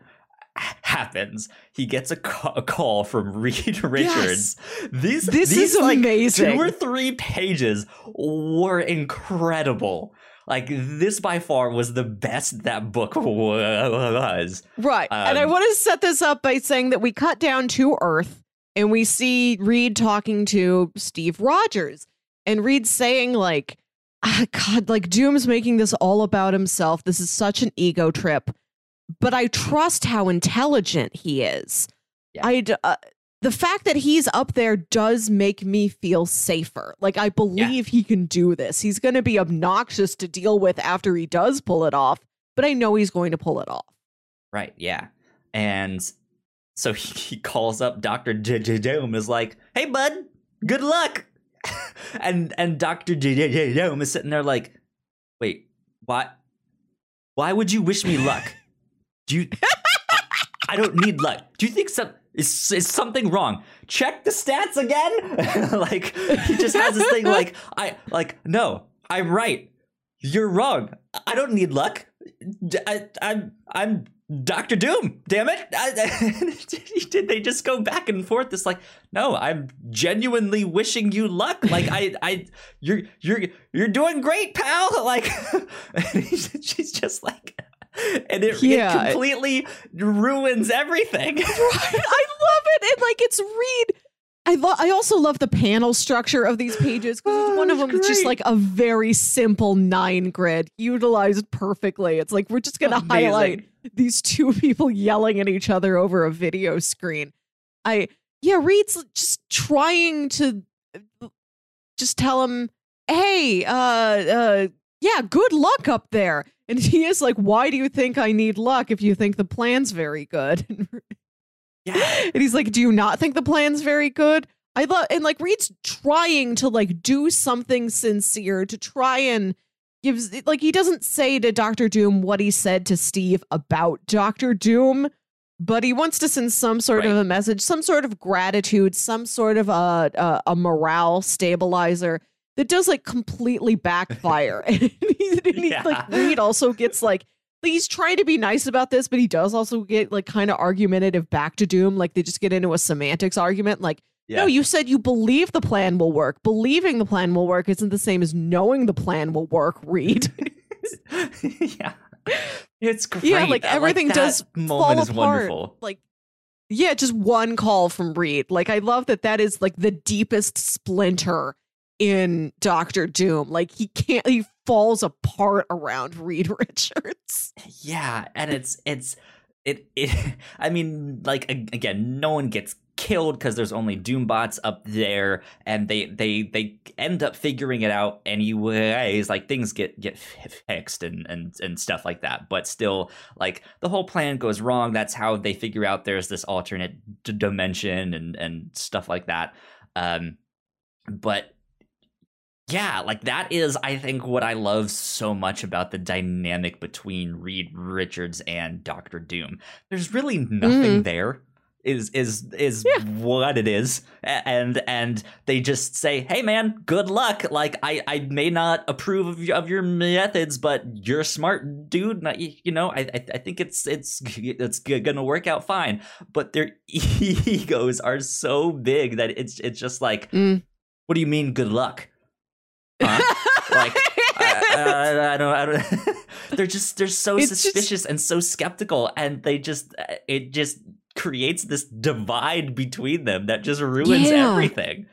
happens. He gets a, ca- a call from Reed Richards. These This these is like amazing. two or three pages were incredible. Like this by far was the best that book was. Right. and I Um, want to set this up by saying that we cut down to Earth and we see Reed talking to Steve Rogers. And Reed saying, like, ah, God, like Doom's making this all about himself. This is such an ego trip. But I trust how intelligent he is. Yeah. I uh, the fact that he's up there does make me feel safer. Like I believe he can do this. He's going to be obnoxious to deal with after he does pull it off, but I know he's going to pull it off. Right, yeah. And so he, he calls up J- Dome is like, "Hey bud, good luck." and and Dr. J- J- J- Dome is sitting there like, "Wait, why why would you wish me luck? Do you I, don't need luck. Do you think some is, is something wrong? Check the stats again." like he just has this thing like, "I like no, I'm right. You're wrong. I don't need luck. I, I'm I'm Doctor Doom. Damn it! I, did they just go back and forth? It's like, no, I'm genuinely wishing you luck. Like I, I, you're you're you're doing great, pal. Like she's just like, and it, Yeah. it completely ruins everything. I love it. And like it's read. I love. I also love the panel structure of these pages because Oh, one of them is just like a very simple nine grid utilized perfectly. It's like we're just gonna Amazing. highlight these two people yelling at each other over a video screen. I yeah, Reed's just trying to uh, just tell him, hey, uh, uh, yeah, good luck up there. And he is like, why do you think I need luck if you think the plan's very good? Yeah. and he's like, "Do you not think the plan's very good?" I love and like Reed's trying to like do something sincere to try and gives like he doesn't say to Doctor Doom what he said to Steve about Doctor Doom, but he wants to send some sort of a message, some sort of gratitude, some sort of a a, a morale stabilizer that does like completely backfire. and he, and he, like Reed also gets like he's trying to be nice about this, but he does also get like kind of argumentative back to Doom. Like they just get into a semantics argument. Like, no, you said you believe the plan will work. Believing the plan will work isn't the same as knowing the plan will work, Reed. yeah. It's great. Yeah, like, everything that does moment fall is apart. wonderful. Like, yeah, just one call from Reed. Like, I love that that is like the deepest splinter in Doctor Doom. Like, he can't, he falls apart around Reed Richards. Yeah, and it's it's it it. I mean, like again, no one gets killed because there's only Doombots up there, and they they they end up figuring it out anyways. Like things get get fixed and and and stuff like that. But still, like the whole plan goes wrong. That's how they figure out there's this alternate d- dimension and and stuff like that. Um, but yeah, like that is, I think, what I love so much about the dynamic between Reed Richards and Doctor Doom. There's really nothing there. Is is is Yeah. what it is, and and they just say, "Hey, man, good luck." Like I I may not approve of, your- of your methods, but you're a smart dude. You know, I I I think it's it's it's gonna work out fine. But their egos are so big that it's it's just like, Mm. what do you mean, good luck? Huh? like I, I, I don't, I don't they're just they're so It's just- suspicious and so skeptical and they just it just creates this divide between them that just ruins Yeah. everything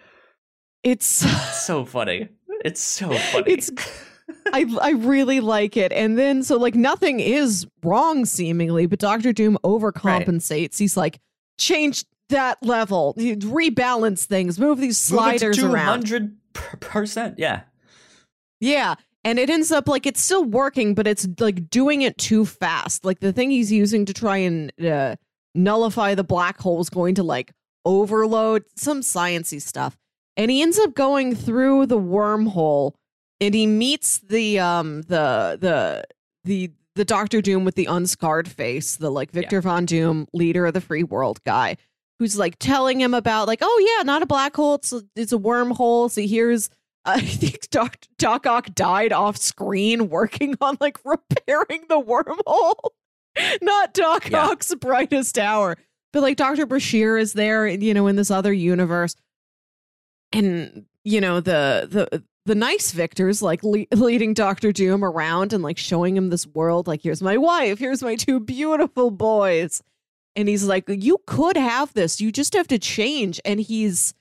it's it's so funny it's so funny It's- I I really like it. And then so like nothing is wrong seemingly, but Doctor Doom overcompensates. He's like, change that level, rebalance things, move these sliders Move around. 200%. Yeah. Yeah. And it ends up like it's still working, but it's like doing it too fast. Like the thing he's using to try and uh, nullify the black hole is going to like overload some sciency stuff. And he ends up going through the wormhole and he meets the um the the the the Doctor Doom with the unscarred face, the like Victor Von Doom, leader of the free world guy, who's like telling him about like, oh yeah, not a black hole, it's a, it's a wormhole. So here's I think Doc Doc Ock died off screen working on like repairing the wormhole. Not Doc Yeah. Ock's brightest hour. But like Dr. Brashear is there, you know, in this other universe. And you know, the the the nice victors like le- leading Doctor Doom around and like showing him this world like here's my wife, here's my two beautiful boys. And he's like you could have this. You just have to change and he's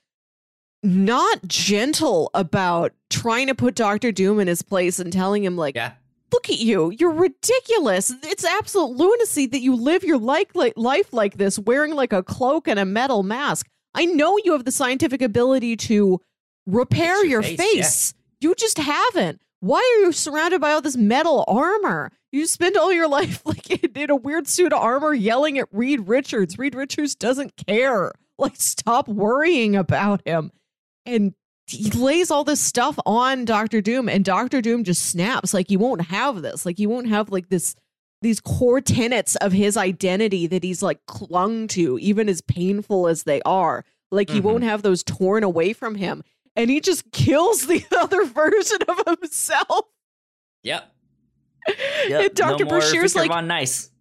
not gentle about trying to put Doctor Doom in his place and telling him like Yeah. look at you. You're ridiculous. It's absolute lunacy that you live your like, like life like this wearing like a cloak and a metal mask. I know you have the scientific ability to repair your your face, face, you just haven't. Why are you surrounded by all this metal armor? You spend all your life like in, in a weird suit of armor yelling at reed richards. Reed richards doesn't care. Like stop worrying about him and he lays all this stuff on Doctor Doom, and Doctor Doom just snaps. Like he won't have this. Like he won't have like this these core tenets of his identity that he's like clung to, even as painful as they are. Like he Mhm. won't have those torn away from him. And he just kills the other version of himself. Yep. And Dr. No Brashear's like, Von Nice.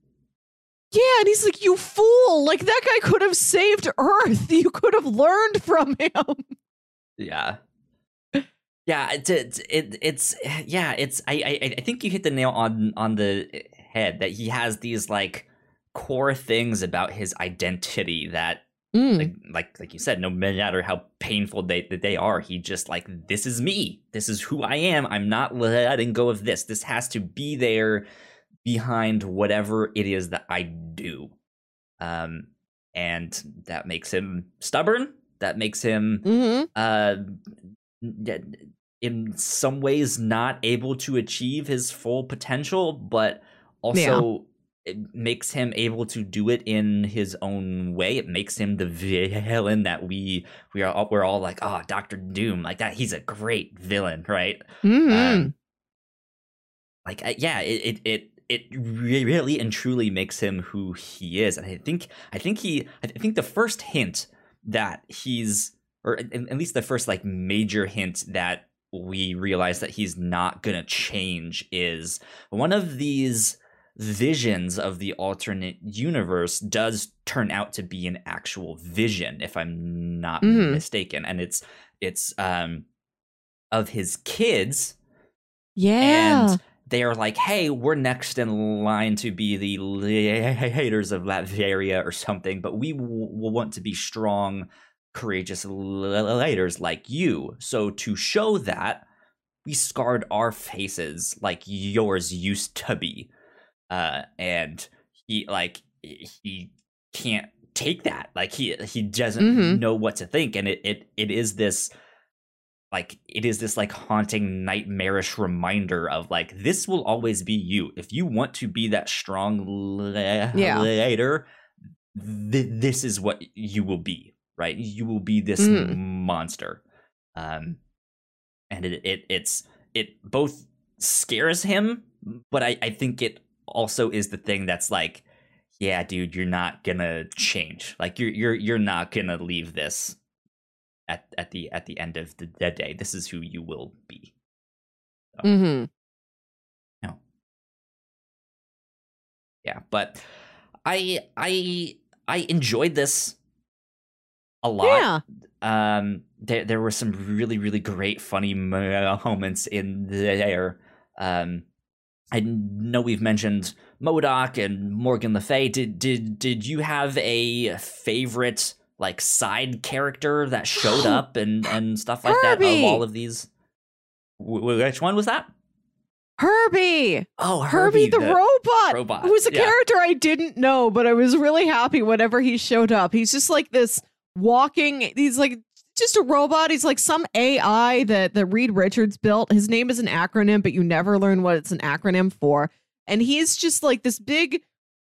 yeah, and he's like, you fool. Like that guy could have saved Earth. You could have learned from him. Yeah. Yeah, it's it's it, it's yeah, it's I, I I think you hit the nail on on the head that he has these like core things about his identity that Mm. like like like you said, no matter how painful they that they are, he just like this is me. This is who I am. I'm not letting go of this. This has to be there behind whatever it is that I do. Um and that makes him stubborn. That makes him hmm uh in some ways not able to achieve his full potential but also it makes him able to do it in his own way. It makes him the villain that we we are all, we're all like oh dr doom like that he's a great villain right? Hmm um, like uh, yeah it, it it it really and truly makes him who he is and i think i think he i think the first hint that he's or at, least the first like major hint that we realize that he's not gonna change is one of these visions of the alternate universe does turn out to be an actual vision if i'm not Mhm. mistaken and it's it's um of his kids yeah. and they are like, "Hey, we're next in line to be the leaders of Latveria or something, but we w- will want to be strong, courageous leaders like you. So to show that, we scarred our faces like yours used to be." Uh, and he like he can't take that. Like he he doesn't Mhm. know what to think, and it it it is this like it is this like haunting nightmarish reminder of like this will always be you if you want to be that strong le- Yeah. later th- this is what you will be right you will be this Mhm. monster um and it, it it's it both scares him but I, I think it also is the thing that's like yeah dude you're not gonna change like you're you're you're not gonna leave this at at the at the end of the, the day. This is who you will be. Mm-hmm. Yeah. But i i i enjoyed this a lot. Yeah. um there there were some really really great funny moments in there. Um I know we've mentioned MODOK and Morgan Le Fay. Did did did you have a favorite like side character that showed up and and stuff like that of all of these? Wh- wh- Which one was that? Herbie. Oh, Herbie, the, robot. robot, Who was a yeah. character I didn't know, but I was really happy whenever he showed up. He's just like this walking, he's like just a robot. He's like some AI that, that Reed Richards built. His name is an acronym, but you never learn what it's an acronym for. And he's just like this big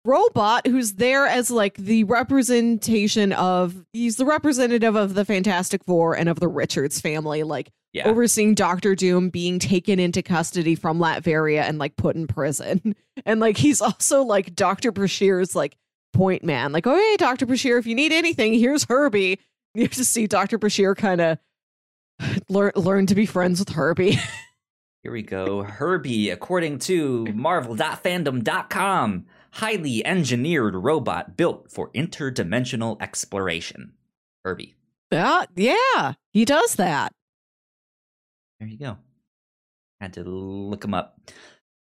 robot who's there as like the representation of he's the representative of the Fantastic Four and of the Richards family, like Yeah. overseeing Doctor Doom being taken into custody from Latveria and like put in prison. And like he's also like Dr. Brashear's like point man. Like, oh hey, Dr. Brashear, if you need anything, here's Herbie. You just see Dr. Brashear kind of learn learn to be friends with Herbie. Here we go. Herbie, according to Marvel.fandom.com, highly engineered robot built for interdimensional exploration. Herbie. yeah, yeah, he does that. There you go. Had to look him up.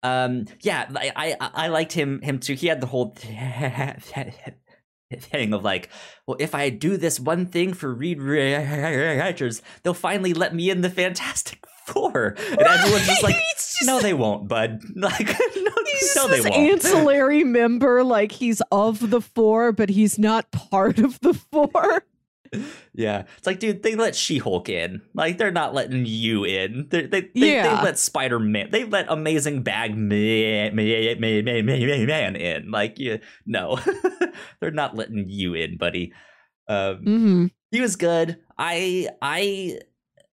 Um, yeah, I, I I liked him him too. He had the whole thing of like, well, if I do this one thing for Reed Richards, they'll finally let me in the Fantastic Four, and everyone's just like, just- no, they won't, bud. Like, no, He's no they won't. ancillary member, like he's of the four, but he's not part of the four. Yeah, it's like, dude, they let She-Hulk in. Like, they're not letting you in. They they, they, Yeah. they let Spider-Man. They let Amazing Bag Man, man, man, man, man, man in. Like, you, no, they're not letting you in, buddy. Um, Mm-hmm. he was good. I I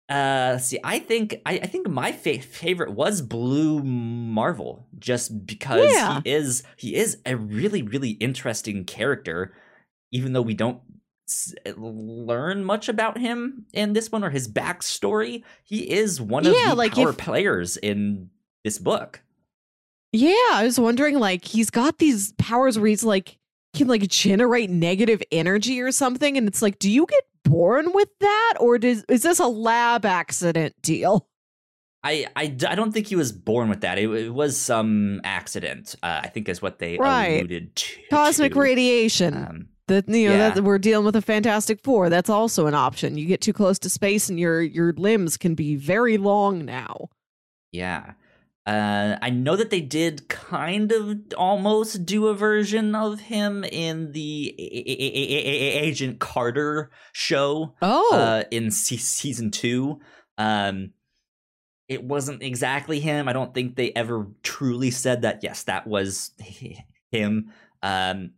uh see. I think I, I think my fa- favorite was Blue Marvel, just because Yeah. he is he is a really really interesting character, even though we don't s- learn much about him in this one or his backstory. He is one of Yeah, the like power if- players in this book. Yeah, I was wondering, like, he's got these powers where he's like can like generate negative energy or something, and it's like, do you get born with that, or does is this a lab accident deal? I, I, I don't think he was born with that. It, it was some accident. Uh, I think is what they Right. alluded to. Cosmic to. radiation. Um, that you know yeah. that we're dealing with a Fantastic Four. That's also an option. You get too close to space, and your your limbs can be very long now. yeah. Uh, I know that they did kind of almost do a version of him in the A- A- A- Agent Carter show Oh, uh, in se- season two. Um, it wasn't exactly him. I don't think they ever truly said that. Yes, that was him. Um,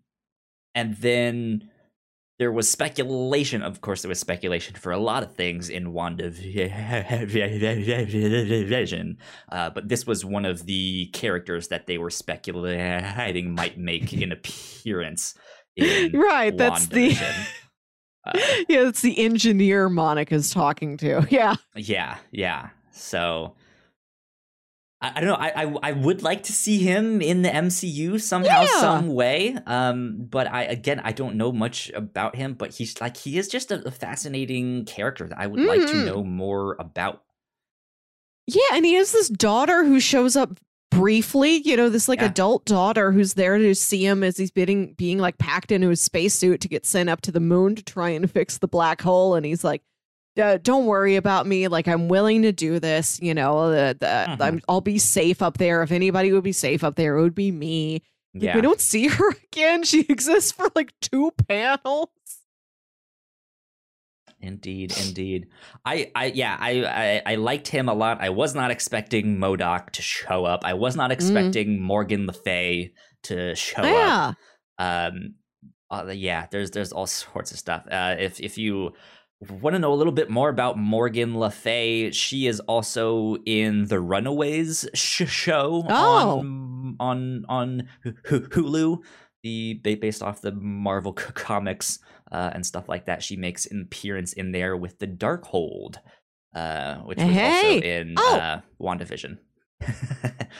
and then there was speculation. Of course, there was speculation for a lot of things in WandaVision. Uh, but this was one of the characters that they were speculating might make an appearance in right. That's the Uh, yeah. it's the engineer Monica's talking to. Yeah. yeah, yeah. So I, I don't know. I, I I would like to see him in the MCU somehow, Yeah. some way. Um, but I again I don't know much about him. But he's like he is just a, a fascinating character that I would like to Mhm. know more about. Yeah, and he has this daughter who shows up briefly, you know, this like Yeah. adult daughter who's there to see him as he's being being like packed into his spacesuit to get sent up to the moon to try and fix the black hole and he's like uh, don't worry about me like i'm willing to do this you know the, the, Mhm. I'm, i'll be safe up there if anybody would be safe up there it would be me Like, Yeah, we don't see her again she exists for like two panels indeed, indeed. I I yeah I, I I liked him a lot. I was not expecting MODOK to show up. I was not expecting Morgan Le Fay to show up. yeah um uh, yeah there's there's all sorts of stuff uh if if you want to know a little bit more about morgan le fay she is also in the runaways sh- show Oh. on on on Hu- Hu- hulu the based off the marvel comics uh and stuff like that she makes an appearance in there with the darkhold uh which was also Hey! in Oh! uh wandavision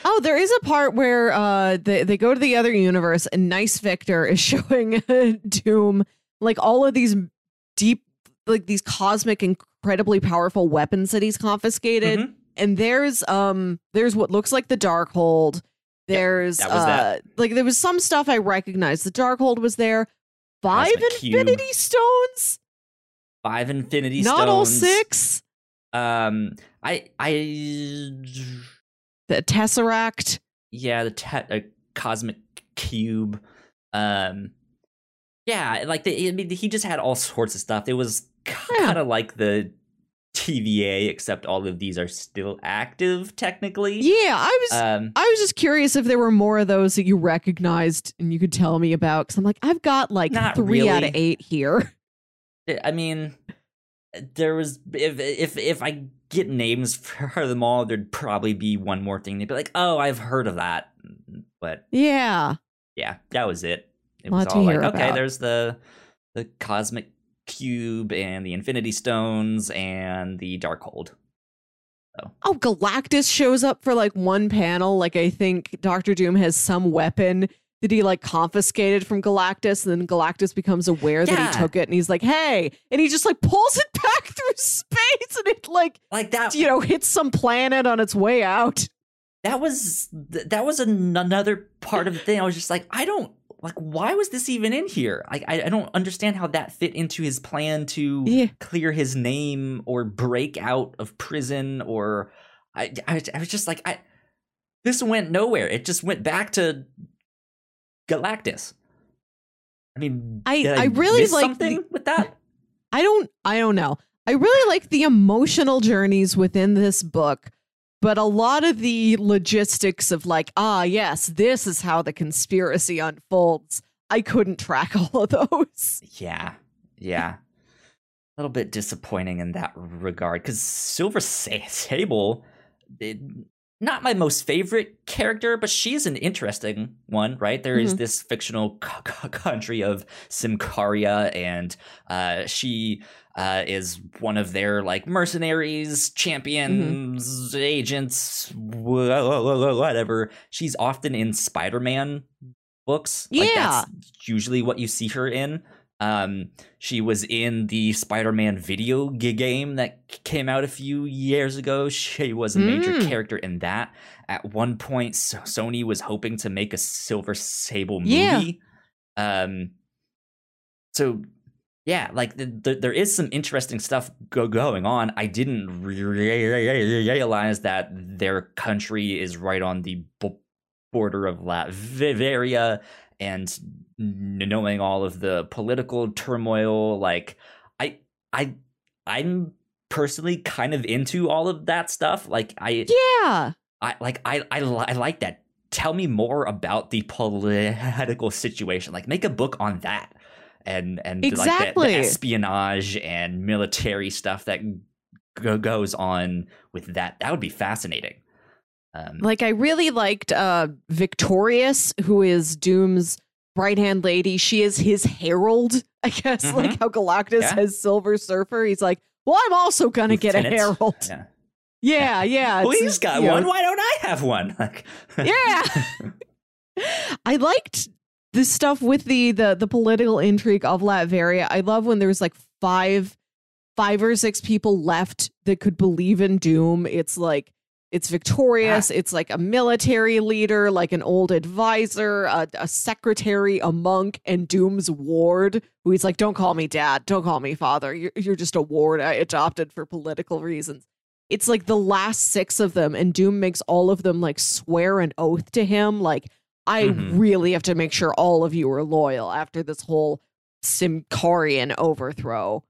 Oh, there is a part where uh they, they go to the other universe and Nice Victor is showing Doom like all of these deep like these cosmic incredibly powerful weapons that he's confiscated. Mhm. And there's um there's what looks like the Darkhold. There's that uh like there was some stuff I recognized. The Darkhold was there. Five Cosmic Cube. Infinity Stones? five infinity stones. Not all six. Um, I I the Tesseract. Yeah, the te- uh, cosmic cube. Um, yeah, like the, I mean, he just had all sorts of stuff. It was kind of like the TVA, except all of these are still active technically. Yeah, I was Um, I was just curious if there were more of those that you recognized and you could tell me about because I'm like I've got like three out of eight here. Eh, I mean, eh, there was if if if I get names for them all, there'd probably be one more thing. They'd be like, "Oh, I've heard of that," mm, but Yeah, yeah, that was it. It Lot was all like, okay, about. there's the the cosmic cube and the Infinity Stones and the Darkhold. Oh, Galactus shows up for like one panel. Like I think Doctor Doom has some weapon that he like confiscated from Galactus, and then Galactus becomes aware that he took it, and he's like, "Hey!" and he just like pulls it back through space, and it like Like that, you know hits some planet on its way out. that was that was an- another part of the thing. I was just like, I don't like why was this even in here? Like I, I don't understand how that fit into his plan to Yeah. clear his name or break out of prison or I, I, was- I was just like I this went nowhere. It just went back to Galactus. I mean, I- did I really like something the- with that. I don't I don't know. I really like the emotional journeys within this book, but a lot of the logistics of like, ah, yes, this is how the conspiracy unfolds. I couldn't track all of those. Yeah, yeah. A little bit disappointing in that regard because Silver Sa- Sable, it, not my most favorite character, but she's an interesting one, right? There is Mhm. this fictional c- c- country of Symkaria, and uh, she uh, is one of their like mercenaries, champions, agents, wh- wh- whatever. She's often in Spider-Man books. Like, Yeah. that's usually what you see her in. Um, she was in the Spider-Man video game that came out a few years ago. She was a major Mm. character in that. At one point, so- Sony was hoping to make a Silver Sable movie. Yeah. Um, so yeah, like the, the, there is some interesting stuff go- going on. I didn't re- realize that their country is right on the b- border of Latveria, and knowing all of the political turmoil, like I, I, I'm personally kind of into all of that stuff. Like I, Yeah. I like I I, I like that. Tell me more about the political situation. Like make a book on that, and and like the, Exactly. the espionage and military stuff that go- goes on with that. That would be fascinating. Um, Like I really liked uh Victorious, who is Doom's right hand lady. She is his herald, I guess, Mhm. like how Galactus Yeah. has Silver Surfer. He's like, Well, I'm also gonna get a herald. yeah. Yeah, yeah. Well, he's got you know, one. Why don't I have one? Like, Yeah. I liked the stuff with the the the political intrigue of Latveria. I love when there's like five five or six people left that could believe in Doom. It's like it's victorious. It's like a military leader, like an old advisor, a, a secretary, a monk, and Doom's ward, who he's like, "Don't call me dad. Don't call me father. You're you're just a ward I adopted for political reasons." It's like the last six of them, and Doom makes all of them like swear an oath to him, like I Mhm. really have to make sure all of you are loyal after this whole Symkarian overthrow.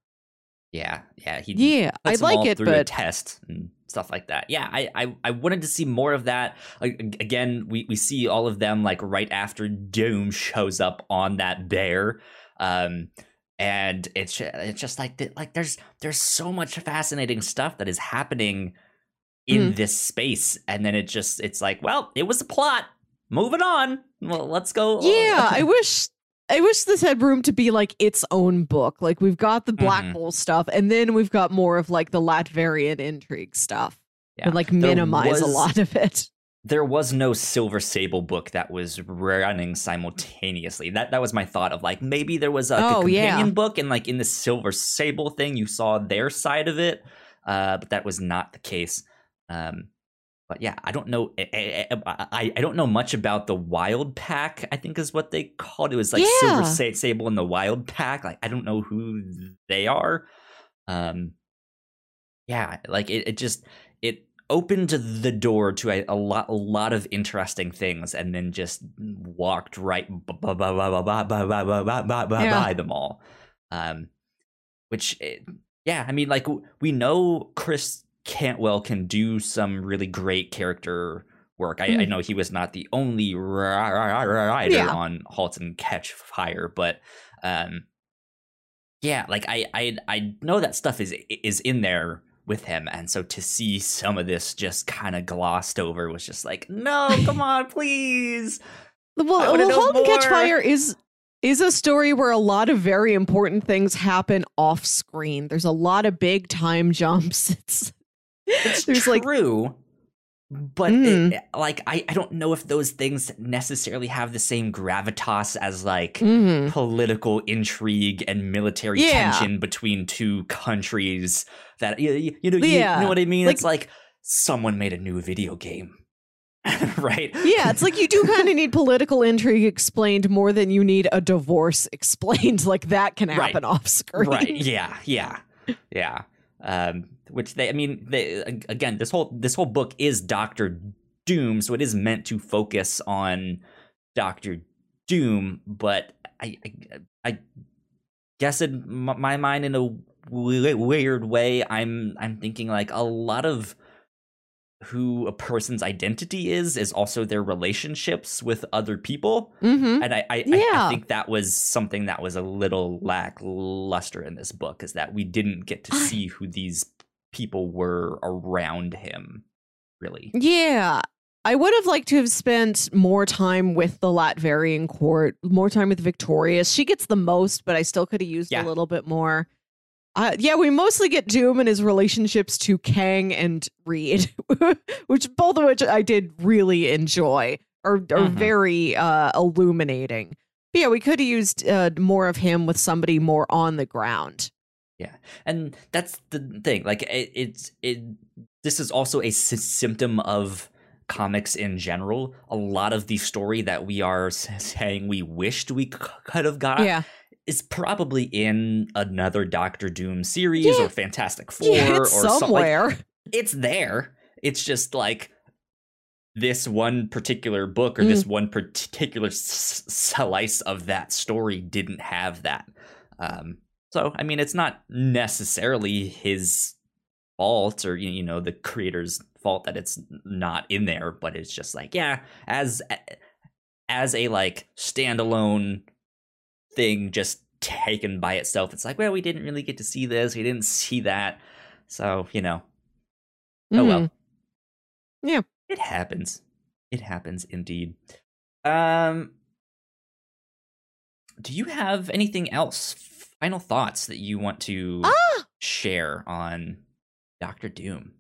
yeah, yeah. He Yeah, I like it, but test and stuff like that. Yeah, I, I I wanted to see more of that. Like again, we we see all of them like right after Doom shows up on that bear. Um and it's it's just like like there's there's so much fascinating stuff that is happening in this space and then it just it's like, well, it was a plot. Moving on. Well, let's go. yeah, I wish I wish this had room to be like its own book. Like we've got the Black Mhm. Hole stuff, and then we've got more of like the Latverian intrigue stuff, Yeah. and like There minimize a lot of it. there was no Silver Sable book that was running simultaneously. That that was my thought of like maybe there was like, a Oh, yeah. companion book and like in the Silver Sable thing you saw their side of it, uh, but that was not the case. Um, but yeah, I don't know. I, I, I, don't know much about the Wild Pack. I think is what they called it. was like yeah. Silver Sable and the Wild Pack. Like I don't know who they are. Um, yeah, like it, it just it opened the door to a, a, lot a lot of interesting things, and then just walked right by them all. Um, which it, yeah, I mean, like we know Chris cantwell can do some really great character work i, I Mhm. know he was not the only ri- ri- ri- writer Yeah. on halt and catch fire but um yeah like i i i know that stuff is is in there with him and so to see some of this just kind of glossed over was just like no come on please Well, well Halt and Catch. Fire is is a story where a lot of very important things happen off screen. There's a lot of big time jumps. It's it's there's like true but Mm. it, like I, I don't know if those things necessarily have the same gravitas as like Mhm. political intrigue and military Yeah. tension between two countries that you, you, you know you, Yeah. know what I mean Like- it's like someone made a new video game right yeah, it's like you do kind of need political intrigue explained more than you need a divorce explained. Like that can Right. happen off screen. right yeah yeah yeah um which they i mean they again this whole this whole book is doctor doom so it is meant to focus on doctor doom but i i, I guess in my mind in a weird way i'm i'm thinking like a lot of who a person's identity is is also their relationships with other people. Hmm and I, I, I- I think that was something that was a little lackluster in this book is that we didn't get to see who these people were around him, really. Yeah. I would have liked to have spent more time with the Latverian court, more time with Victorious. She gets the most, but I still could have used Yeah. a little bit more. Uh, yeah, we mostly get Doom and his relationships to Kang and Reed, which both of which I did really enjoy, or are Mhm. very uh, illuminating. But yeah, we could have used uh, more of him with somebody more on the ground. Yeah and that's the thing. Like it, it's it. This is also a sy- symptom of comics in general. A lot of the story that we are saying we wished we c- could have got yeah, is probably in another Doctor Doom series Yeah. or Fantastic Four yeah, or something. Like, somewhere. it's there. It's just like this one particular book or this one particular s- slice of that story didn't have that. Um, so, I mean, it's not necessarily his fault or you know the creator's fault that it's not in there, but it's just like yeah, as as a like standalone thing, just taken by itself, it's like well, we didn't really get to see this, we didn't see that, so you know, Oh well. Mhm. Yeah. It happens. It happens indeed. Um do you have anything else? Final thoughts that you want to Ah! share on Doctor Doom?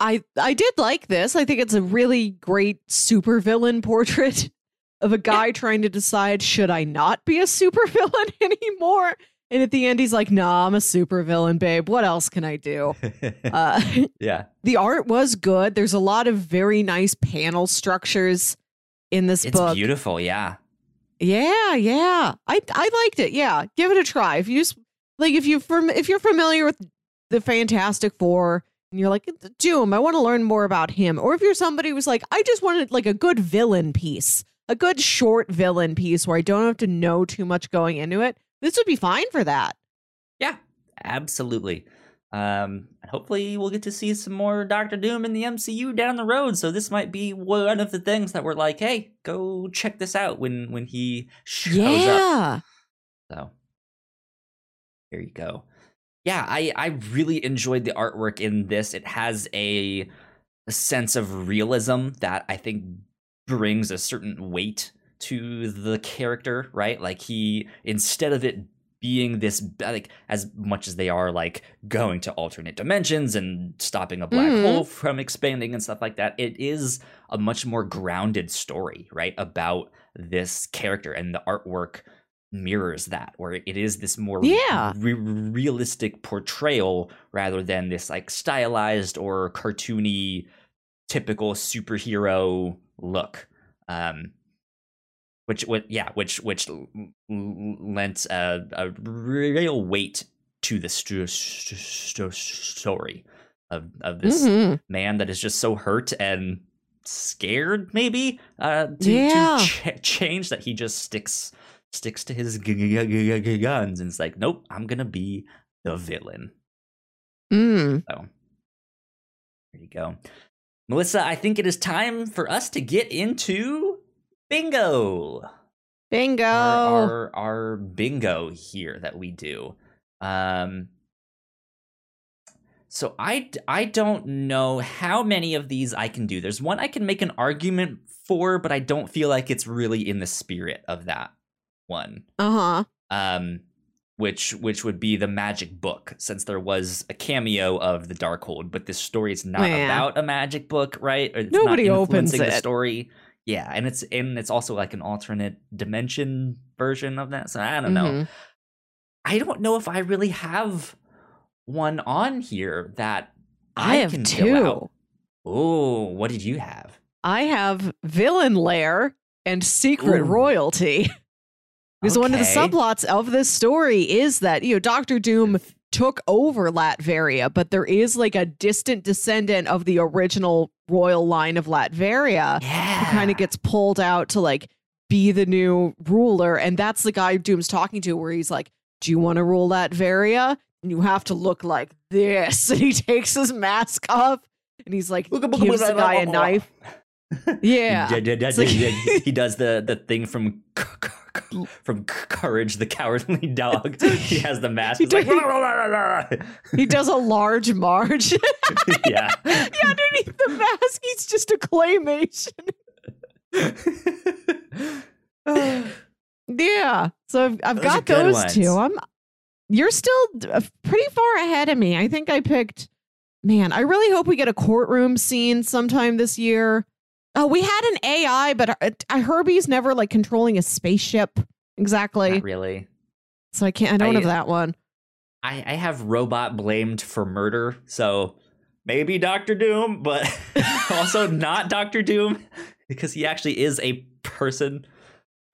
I I did like this. I think it's a really great supervillain portrait of a guy trying to decide should I not be a supervillain anymore. And at the end, he's like, "Nah, I'm a supervillain, babe. What else can I do?" Uh, yeah. the art was good. There's a lot of very nice panel structures in this It's book. beautiful, yeah. Yeah, yeah. I I liked it. Yeah, give it a try. If you like if you from if you're familiar with the Fantastic Four and you're like Doom, I want to learn more about him, or if you're somebody who's like I just wanted like a good villain piece, a good short villain piece where I don't have to know too much going into it, this would be fine for that. Yeah, absolutely. Um, and hopefully we'll get to see some more Doctor Doom in the MCU down the road. So this might be one of the things that we're like, hey, go check this out when when he shows up. yeah. So here you go. Yeah, I I really enjoyed the artwork in this. It has a, a sense of realism that I think brings a certain weight to the character, right? Like he instead of it being this like as much as they are like going to alternate dimensions and stopping a black Mhm. hole from expanding and stuff like that, it is a much more grounded story, right? About this character and the artwork mirrors that where it is this more Yeah. re- realistic portrayal rather than this like stylized or cartoony typical superhero look um which would yeah which which lent a, a real weight to the stu- stu- stu- story of of this Mhm. man that is just so hurt and scared maybe uh to, Yeah. to ch- change that he just sticks sticks to his g- g- g- guns and it's like nope i'm gonna be the villain Mm. so there you go melissa i think it is time for us to get into bingo Bingo. our, our our bingo here that we do. Um so I, I don't know how many of these I can do. There's one I can make an argument for, but I don't feel like it's really in the spirit of that one. uh huh. Um which which would be the magic book since there was a cameo of the Darkhold, but this story is not Yeah. about a magic book, right? Or it's Nobody not opens influencing the story. Yeah, and it's and it's also like an alternate dimension version of that. So I don't know. Mhm. I don't know if I really have one on here that I I, have two. Oh, what did you have? I have villain lair and secret Ooh. royalty. Because one of the subplots of this story is that, you know, Doctor Doom took over Latveria, but there is like a distant descendant of the original royal line of Latveria Yeah. who kind of gets pulled out to like be the new ruler. And that's the guy Doom's talking to, where he's like, Do you want to rule Latveria? And you have to look like this. And he takes his mask off and he's like, look, gives the guy a knife. Yeah. He, d- d- It's like- he does the the thing from c- c- from Courage the Cowardly Dog. He has the mask. He like, does- He does a large march. yeah. yeah, underneath the mask, he's just a claymation. Yeah. So I've, I've got those ones. two. I'm you're still pretty far ahead of me. I think I picked man, I really hope we get a courtroom scene sometime this year. Oh, we had an AI, but uh, uh, Herbie's never like controlling a spaceship exactly. Not really. So I can't I don't I- have that one. I, I have robot blamed for murder, so maybe Doctor Doom, but also not Doctor Doom because he actually is a person.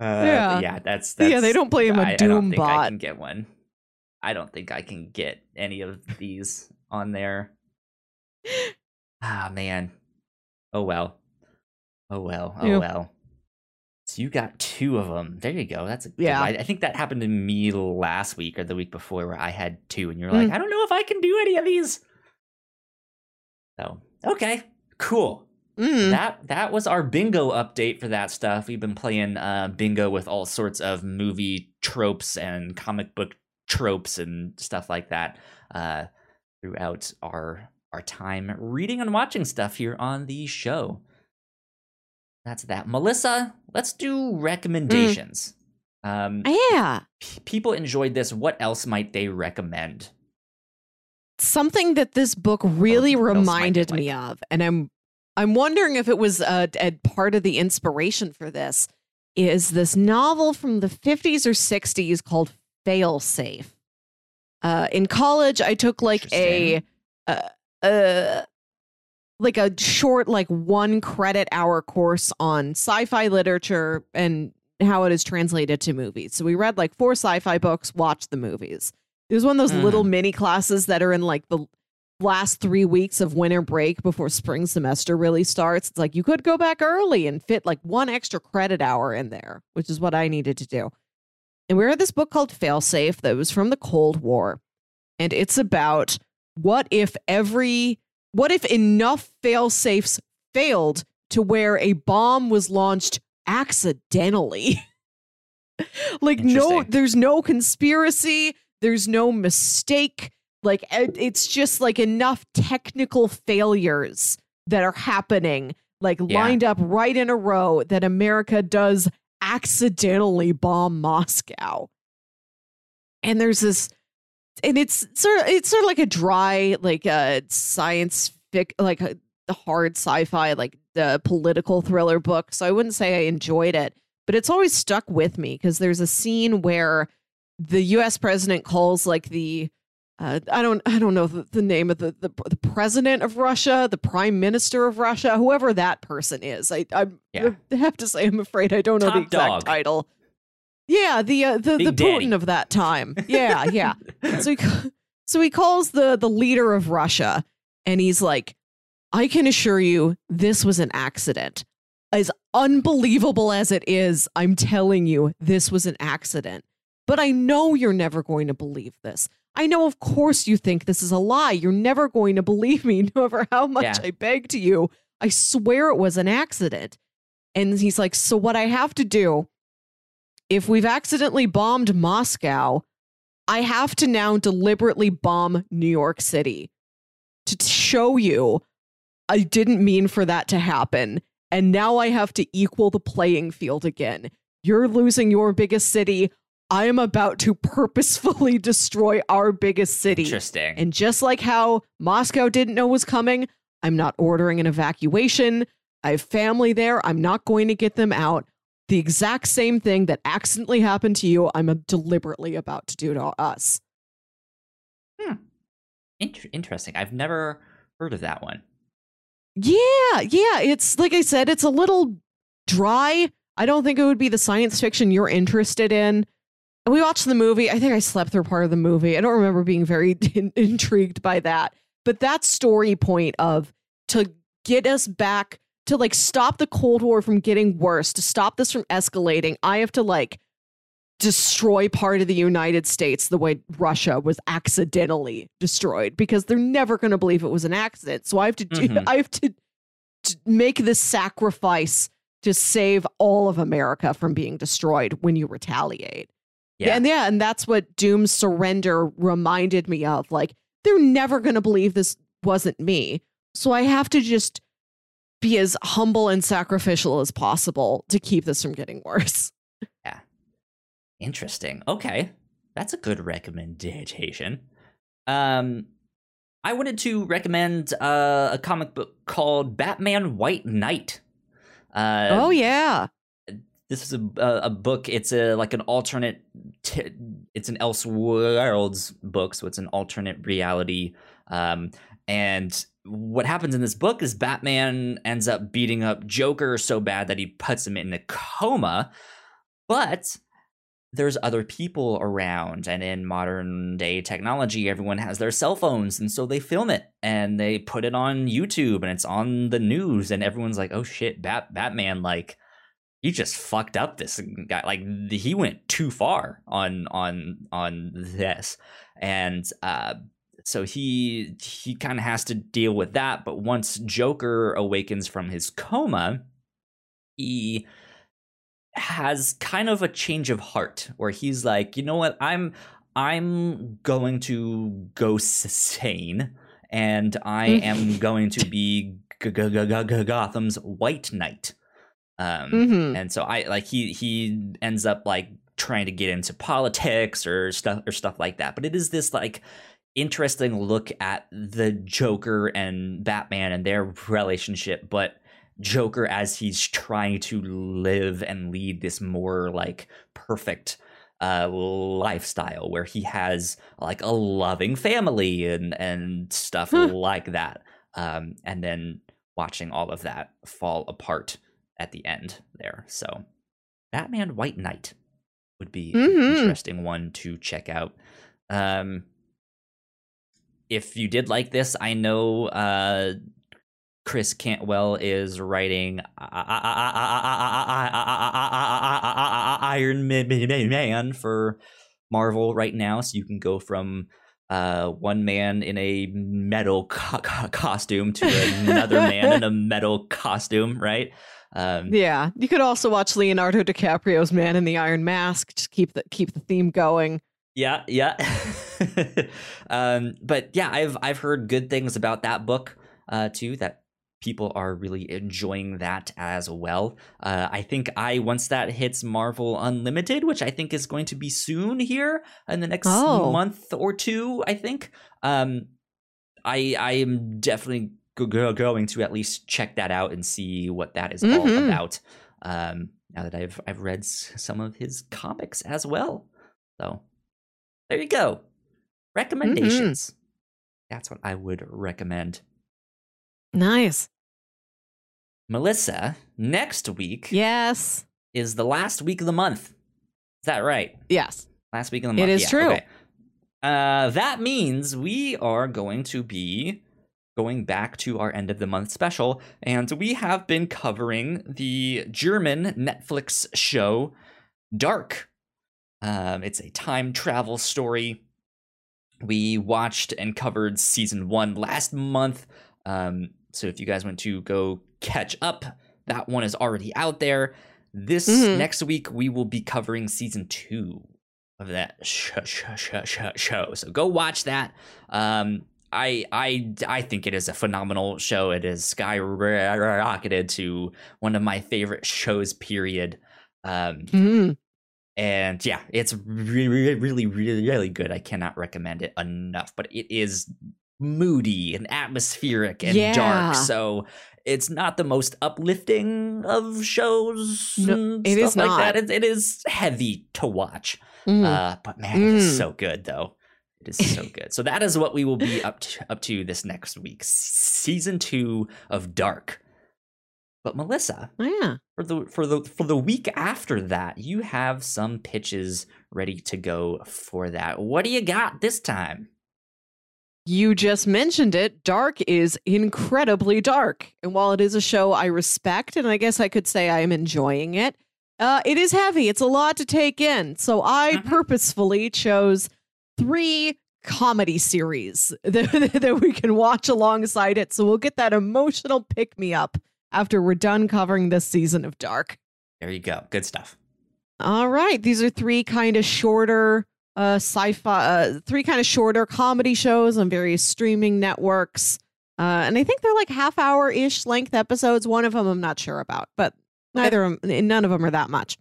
Uh, Yeah. yeah, that's, that's yeah, they don't play him a I, I don't Doom think I bot. can get one. I don't think I can get any of these on there. Ah man. Oh well. Oh well. Oh well. So you got two of them. There you go. That's a Yeah. I, I think that happened to me last week or the week before where I had two, and you're like, Mm. I don't know if I can do any of these. So okay, cool. Mm. That that was our bingo update for that stuff. We've been playing uh, bingo with all sorts of movie tropes and comic book tropes and stuff like that uh, throughout our our time reading and watching stuff here on the show. That's that. Melissa, let's do recommendations. Um, Yeah. p- people enjoyed this. What else might they recommend? something that this book really reminded me of and i'm i'm wondering if it was a, a part of the inspiration for this is this novel from the 50s or 60s called failsafe uh in college i took like a uh, uh like a short like one credit hour course on sci-fi literature and how it is translated to movies so we read like four sci-fi books watched the movies it was one of those Mhm. little mini classes that are in like the last three weeks of winter break before spring semester really starts. It's like you could go back early and fit like one extra credit hour in there, which is what I needed to do. And we read this book called Failsafe that was from the Cold War. And it's about what if every, what if enough failsafes failed to where a bomb was launched accidentally? like, no, there's no conspiracy, there's no mistake. Like, it's just like enough technical failures that are happening, like Yeah. lined up right in a row, that America does accidentally bomb Moscow. And there's this, and it's sort of it's sort of like a dry, like a science fic, like a hard sci-fi, like the political thriller book. So I wouldn't say I enjoyed it, but it's always stuck with me because there's a scene where the U.S. president calls like the uh, I don't I don't know the, the name of the, the the president of Russia, the prime minister of Russia, whoever that person is. I I Yeah. have to say I'm afraid I don't know the exact dog. title. Yeah, the uh, the Big the Daddy. Putin of that time. Yeah, yeah. so he so he calls the the leader of Russia And he's like, I can assure you this was an accident. As unbelievable as it is, I'm telling you, this was an accident. But I know you're never going to believe this. I know, of course, you think this is a lie. You're never going to believe me, no matter how much Yeah. I beg to you. I swear it was an accident. And he's like, So, what I have to do, if we've accidentally bombed Moscow, I have to now deliberately bomb New York City to show you I didn't mean for that to happen. And now I have to equal the playing field again. You're losing your biggest city. I am about to purposefully destroy our biggest city. Interesting. And just like how Moscow didn't know was coming, I'm not ordering an evacuation. I have family there. I'm not going to get them out. The exact same thing that accidentally happened to you, I'm deliberately about to do to us. Hmm. Inter- interesting. I've never heard of that one. Yeah, yeah. It's like I said, it's a little dry. I don't think it would be the science fiction you're interested in. We watched the movie. I think I slept through part of the movie. I don't remember being very in- intrigued by that. But that story point of to get us back to like stop the Cold War from getting worse, to stop this from escalating, I have to like destroy part of the United States the way Russia was accidentally destroyed because they're never going to believe it was an accident. So I have to do Mhm. I have to, to make this sacrifice to save all of America from being destroyed when you retaliate. Yeah. And yeah, and that's what Doom's surrender reminded me of. Like, they're never going to believe this wasn't me. So I have to just be as humble and sacrificial as possible to keep this from getting worse. Yeah. Interesting. Okay. That's a good recommendation. Um I wanted to recommend uh, a comic book called Batman White Knight. Uh, oh, yeah. this is a, a book. It's a like an alternate. T- it's an Elseworlds book, so it's an alternate reality. Um, and what happens in this book is Batman ends up beating up Joker so bad that he puts him in a coma, but there's other people around and in modern day technology everyone has their cell phones and so they film it and they put it on youtube and it's on the news and everyone's like oh shit Bat- batman like he just fucked up this guy like he went too far on on on this and uh so he he kind of has to deal with that but once joker awakens from his coma he has kind of a change of heart where he's like you know what? I'm i'm going to go sane and i am going to be gotham's white knight. Um hmm and so i like he he ends up like trying to get into politics or stuff or stuff like that but it is this like interesting look at the joker and batman and their relationship but joker as he's trying to live and lead this more like perfect uh lifestyle where he has like a loving family and and stuff Huh. like that um and then watching all of that fall apart at the end there. So, Batman White Knight would be an Mhm. interesting one to check out. Um, if you did like this, I know uh, Chris Cantwell is writing Iron Man for Marvel right now, so you can go from uh, one man in a metal co- co- costume to another man in a metal costume, right? Um, Yeah. You could also watch Leonardo DiCaprio's Man in the Iron Mask. Just keep the keep the theme going. Yeah, yeah. um, but yeah, I've I've heard good things about that book uh, too. That people are really enjoying that as well. Uh, I think I once that hits Marvel Unlimited, which I think is going to be soon here in the next Oh. month or two. I think. Um, I I am definitely go- go- going to at least check that out and see what that is all Mhm. about. Um, now that I've I've read s- some of his comics as well, so there you go. Recommendations. That's what I would recommend. Nice. Melissa, next week Yes. is the last week of the month. Is that right? Yes. Last week of the month. It is Yeah, true. okay. Uh, that means we are going to be going back to our end of the month special, and we have been covering the German Netflix show Dark. Um, it's a time travel story. We watched and covered season one last month. Um, so if you guys want to go catch up, that one is already out there. This Mhm. next week, we will be covering season two of that sh- sh- sh- sh- show. So go watch that. Um, I I I think it is a phenomenal show. It is skyrocketed to one of my favorite shows. Period. Um, Mhm. And yeah, it's really, really, really, really good. I cannot recommend it enough. But it is moody and atmospheric and Yeah. dark. So it's not the most uplifting of shows. No, it is like not. that. It, it is heavy to watch. Mm. Uh, but man, it is Mm. so good though. It is so good. So that is what we will be up to, up to this next week, season two of Dark. But Melissa, Oh, yeah. for the for the for the week after that, you have some pitches ready to go for that. What do you got this time? You just mentioned it. Dark is incredibly dark. And while it is a show I respect, and I guess I could say I am enjoying it, uh, it is heavy. It's a lot to take in. So I Mhm. purposefully chose three comedy series that, that we can watch alongside it. So we'll get that emotional pick me up after we're done covering this season of Dark. There you go. Good stuff. All right. These are three kind of shorter uh sci-fi uh three kind of shorter comedy shows on various streaming networks. Uh and I think they're like half hour ish length episodes. One of them I'm not sure about, but neither of them none of them are that much.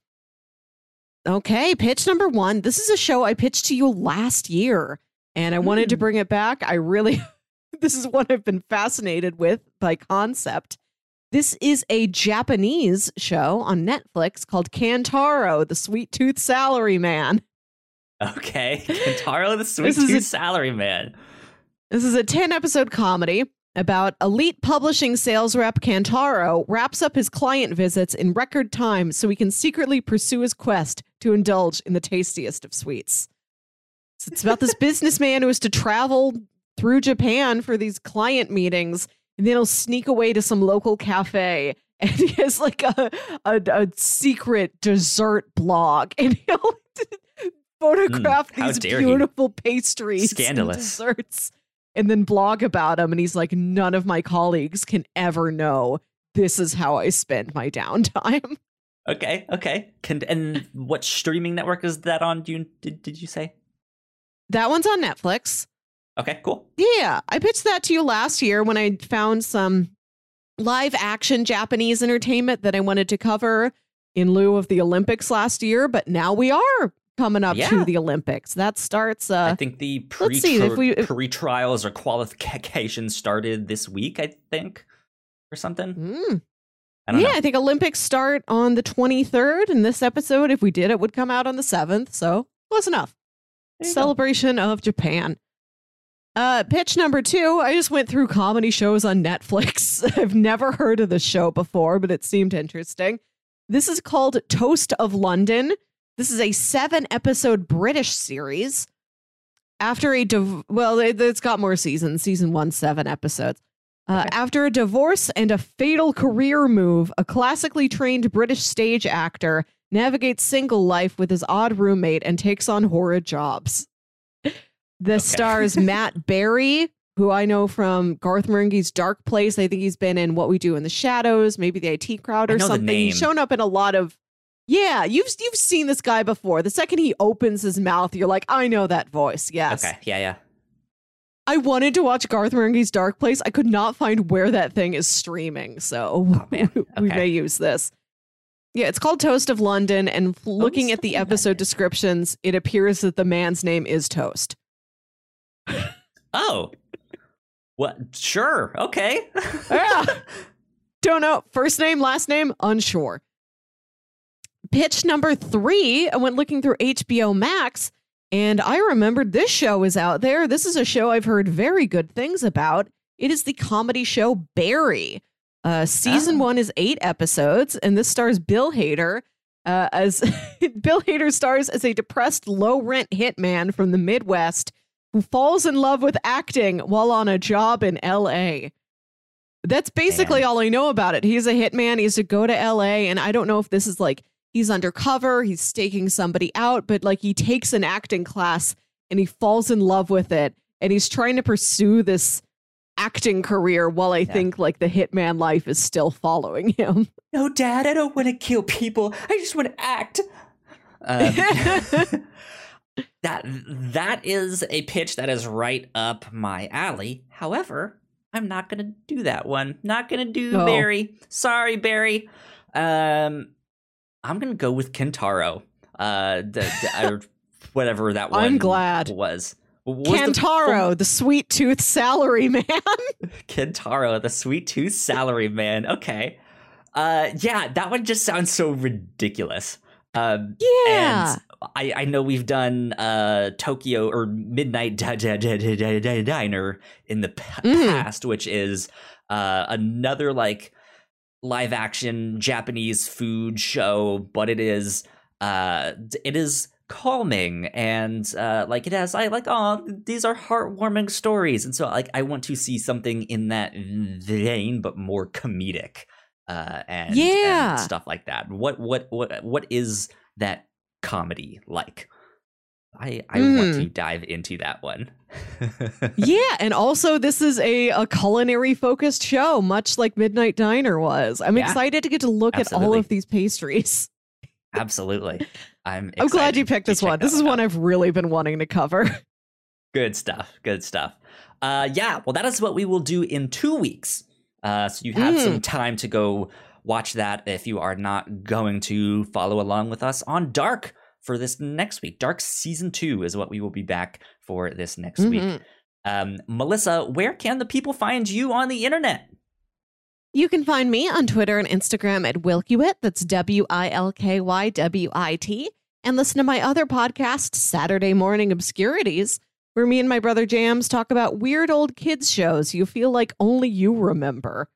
Okay, pitch number 1. This is a show I pitched to you last year and I wanted to Hmm. bring it back. I really this is one I've been fascinated with by concept. This is a Japanese show on Netflix called Kantaro, the Sweet Tooth Salary Man. Okay, Kentaro the Sweet Tooth a- Salary Man. This is a 10 episode comedy about elite publishing sales rep Kantaro wraps up his client visits in record time so he can secretly pursue his quest to indulge in the tastiest of sweets. So it's about this businessman who is to travel through Japan for these client meetings and then he'll sneak away to some local cafe and he has like a, a, a secret dessert blog and he'll photograph hmm, how these dare he. beautiful pastries and Scandalous. desserts and then blog about them and he's like none of my colleagues can ever know this is how i spend my downtime Okay, okay. Can and what streaming network is that on? Do you did, did you say? that one's on netflix Okay, cool. yeah i pitched that to you last year when i found some live action japanese entertainment that i wanted to cover in lieu of the olympics last year but now we are coming up Yeah. to the olympics that starts uh I think the pre let's see, if we- if- pre trials or qualifications started this week. I think or something. mm, I yeah know. i think olympics start on the 23rd and this episode if we did it would come out on the 7th so close enough you go. celebration of Japan. Uh, pitch number two. I just went through comedy shows on Netflix. I've never heard of the show before, but it seemed interesting. This is called Toast of London. This is a seven episode British series. After a div- well, it, it's got more seasons. Season one, seven episodes. Uh, Okay. After a divorce and a fatal career move, a classically trained British stage actor navigates single life with his odd roommate and takes on horrid jobs. The stars Matt Berry, who I know from Garth Marenghi's Dark Place. I think he's been in What We Do in the Shadows, maybe the IT Crowd or something. He's shown up in a lot of. Yeah, you've you've seen this guy before. The second he opens his mouth, you're like, I know that voice. Yes. Okay, yeah, yeah. I wanted to watch Garth Marenghi's Dark Place. I could not find where that thing is streaming, so Oh, man. we Okay. may use this. Yeah, it's called Toast of London, and looking at the episode descriptions, it appears that the man's name is Toast. Oh, what? Sure. Okay. Yeah. Don't know. First name, last name, unsure. Pitch number three, I went looking through HBO Max and I remembered this show is out there. This is a show I've heard very good things about. It is the comedy show Barry. Uh, season Ah. one is eight episodes, and this stars Bill Hader. Uh, as Bill Hader stars as a depressed, low rent hitman from the Midwest who falls in love with acting while on a job in LA. That's basically Man. all I know about it. He's a hitman. He's to go to LA, and I don't know if this is like he's undercover, he's staking somebody out, but like he takes an acting class and he falls in love with it, and he's trying to pursue this acting career while I Yeah. think like the hitman life is still following him. No, Dad, I don't want to kill people. I just want to act. Um, that that is a pitch that is right up my alley. However, I'm not gonna do that one. Not gonna do Oh. Barry. Sorry, Barry. Um, I'm gonna go with Kentaro. Uh, the, the, or whatever that one I'm glad. was. Was the the sweet tooth salary man. Kentaro, the sweet tooth salary man. Okay. Uh yeah, that one just sounds so ridiculous. Um yeah. and I, I know we've done uh Tokyo or Midnight Di- Di- Di- Di- Di- Di- Diner in the pa- Mhm. past, which is uh another like live action Japanese food show, but it is uh it is calming and uh like it has I like oh these are heartwarming stories and so like I want to see something in that vein but more comedic uh and, Yeah. and stuff like that. What what what what is that comedy like? I I want Mm. to dive into that one. yeah, and also this is a, a culinary focused show, much like Midnight Diner was. I'm Yeah. excited to get to look at all of these pastries. Absolutely. I'm I'm glad you picked this one. This is out. one I've really been wanting to cover. Good stuff. Good stuff. Uh, yeah, well, that is what we will do in two weeks. Uh, so you have Mm. some time to go watch that if you are not going to follow along with us on Dark for this next week. Dark season two is what we will be back for this next week. Mhm. Um, Melissa, where can the people find you on the internet? You can find me on Twitter and Instagram at Wilkywit. That's W I L K Y W I T. And listen to my other podcast, Saturday Morning Obscurities, where me and my brother Jams talk about weird old kids shows you feel like only you remember.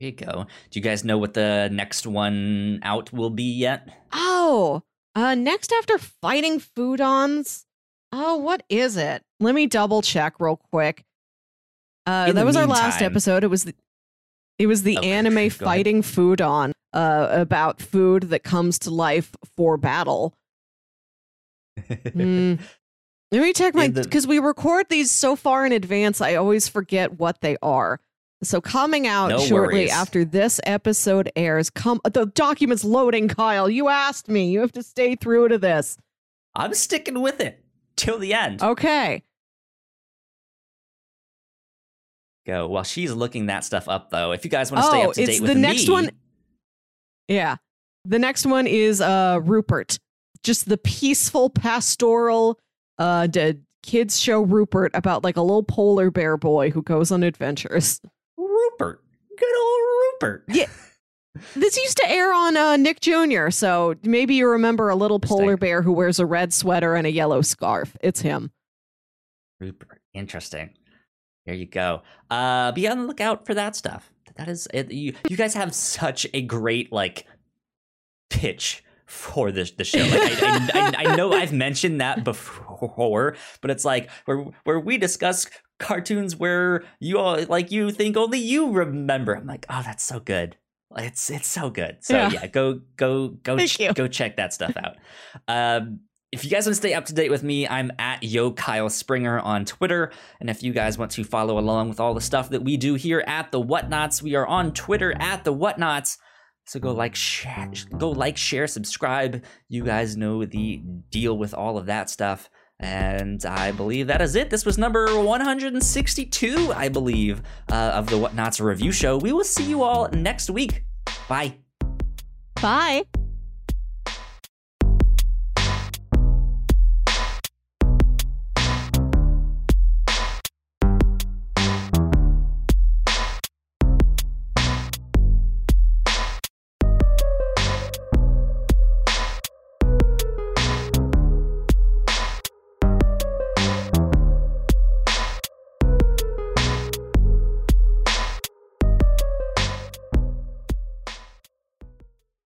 There you go. Do you guys know what the next one out will be yet? Oh, uh, next after fighting foodons. Oh, what is it? Let me double check real quick. Uh, that was our last episode. It was the, it was the Okay, anime fighting foodon uh, about food that comes to life for battle. Mm. Let me check my because we record these so far in advance. I always forget what they are. So coming out No shortly worries. after this episode airs. Come the documents loading, Kyle. You asked me. You have to stay through to this. I'm sticking with it till the end. Okay. Go. While she's looking that stuff up, though, if you guys want to stay Oh, up to date with the next me- one. Yeah. The next one is uh Rupert. Just the peaceful pastoral uh d- kids show Rupert about like a little polar bear boy who goes on adventures. Rupert. Good old Rupert. Yeah. This used to air on uh, Nick Jr., so maybe you remember a little polar bear who wears a red sweater and a yellow scarf. It's him. Rupert. Interesting. There you go. Uh, be on the lookout for that stuff. That is, it, you. You guys have such a great like pitch for this the show. Like, I, I, I, I know I've mentioned that before, but it's like where where we discuss cartoons where you all like you think only you remember. I'm like, oh, that's so good. It's it's so good. So Yeah. yeah, go go go ch- go check that stuff out. Um, if you guys want to stay up to date with me, I'm at Yo Kyle Springer on Twitter. And if you guys want to follow along with all the stuff that we do here at the Whatnauts, we are on Twitter at the Whatnauts. So go like, share, go like, share, subscribe. You guys know the deal with all of that stuff. And I believe that is it. This was number 162, I believe, uh, of the Whatnauts review show. We will see you all next week. Bye. Bye.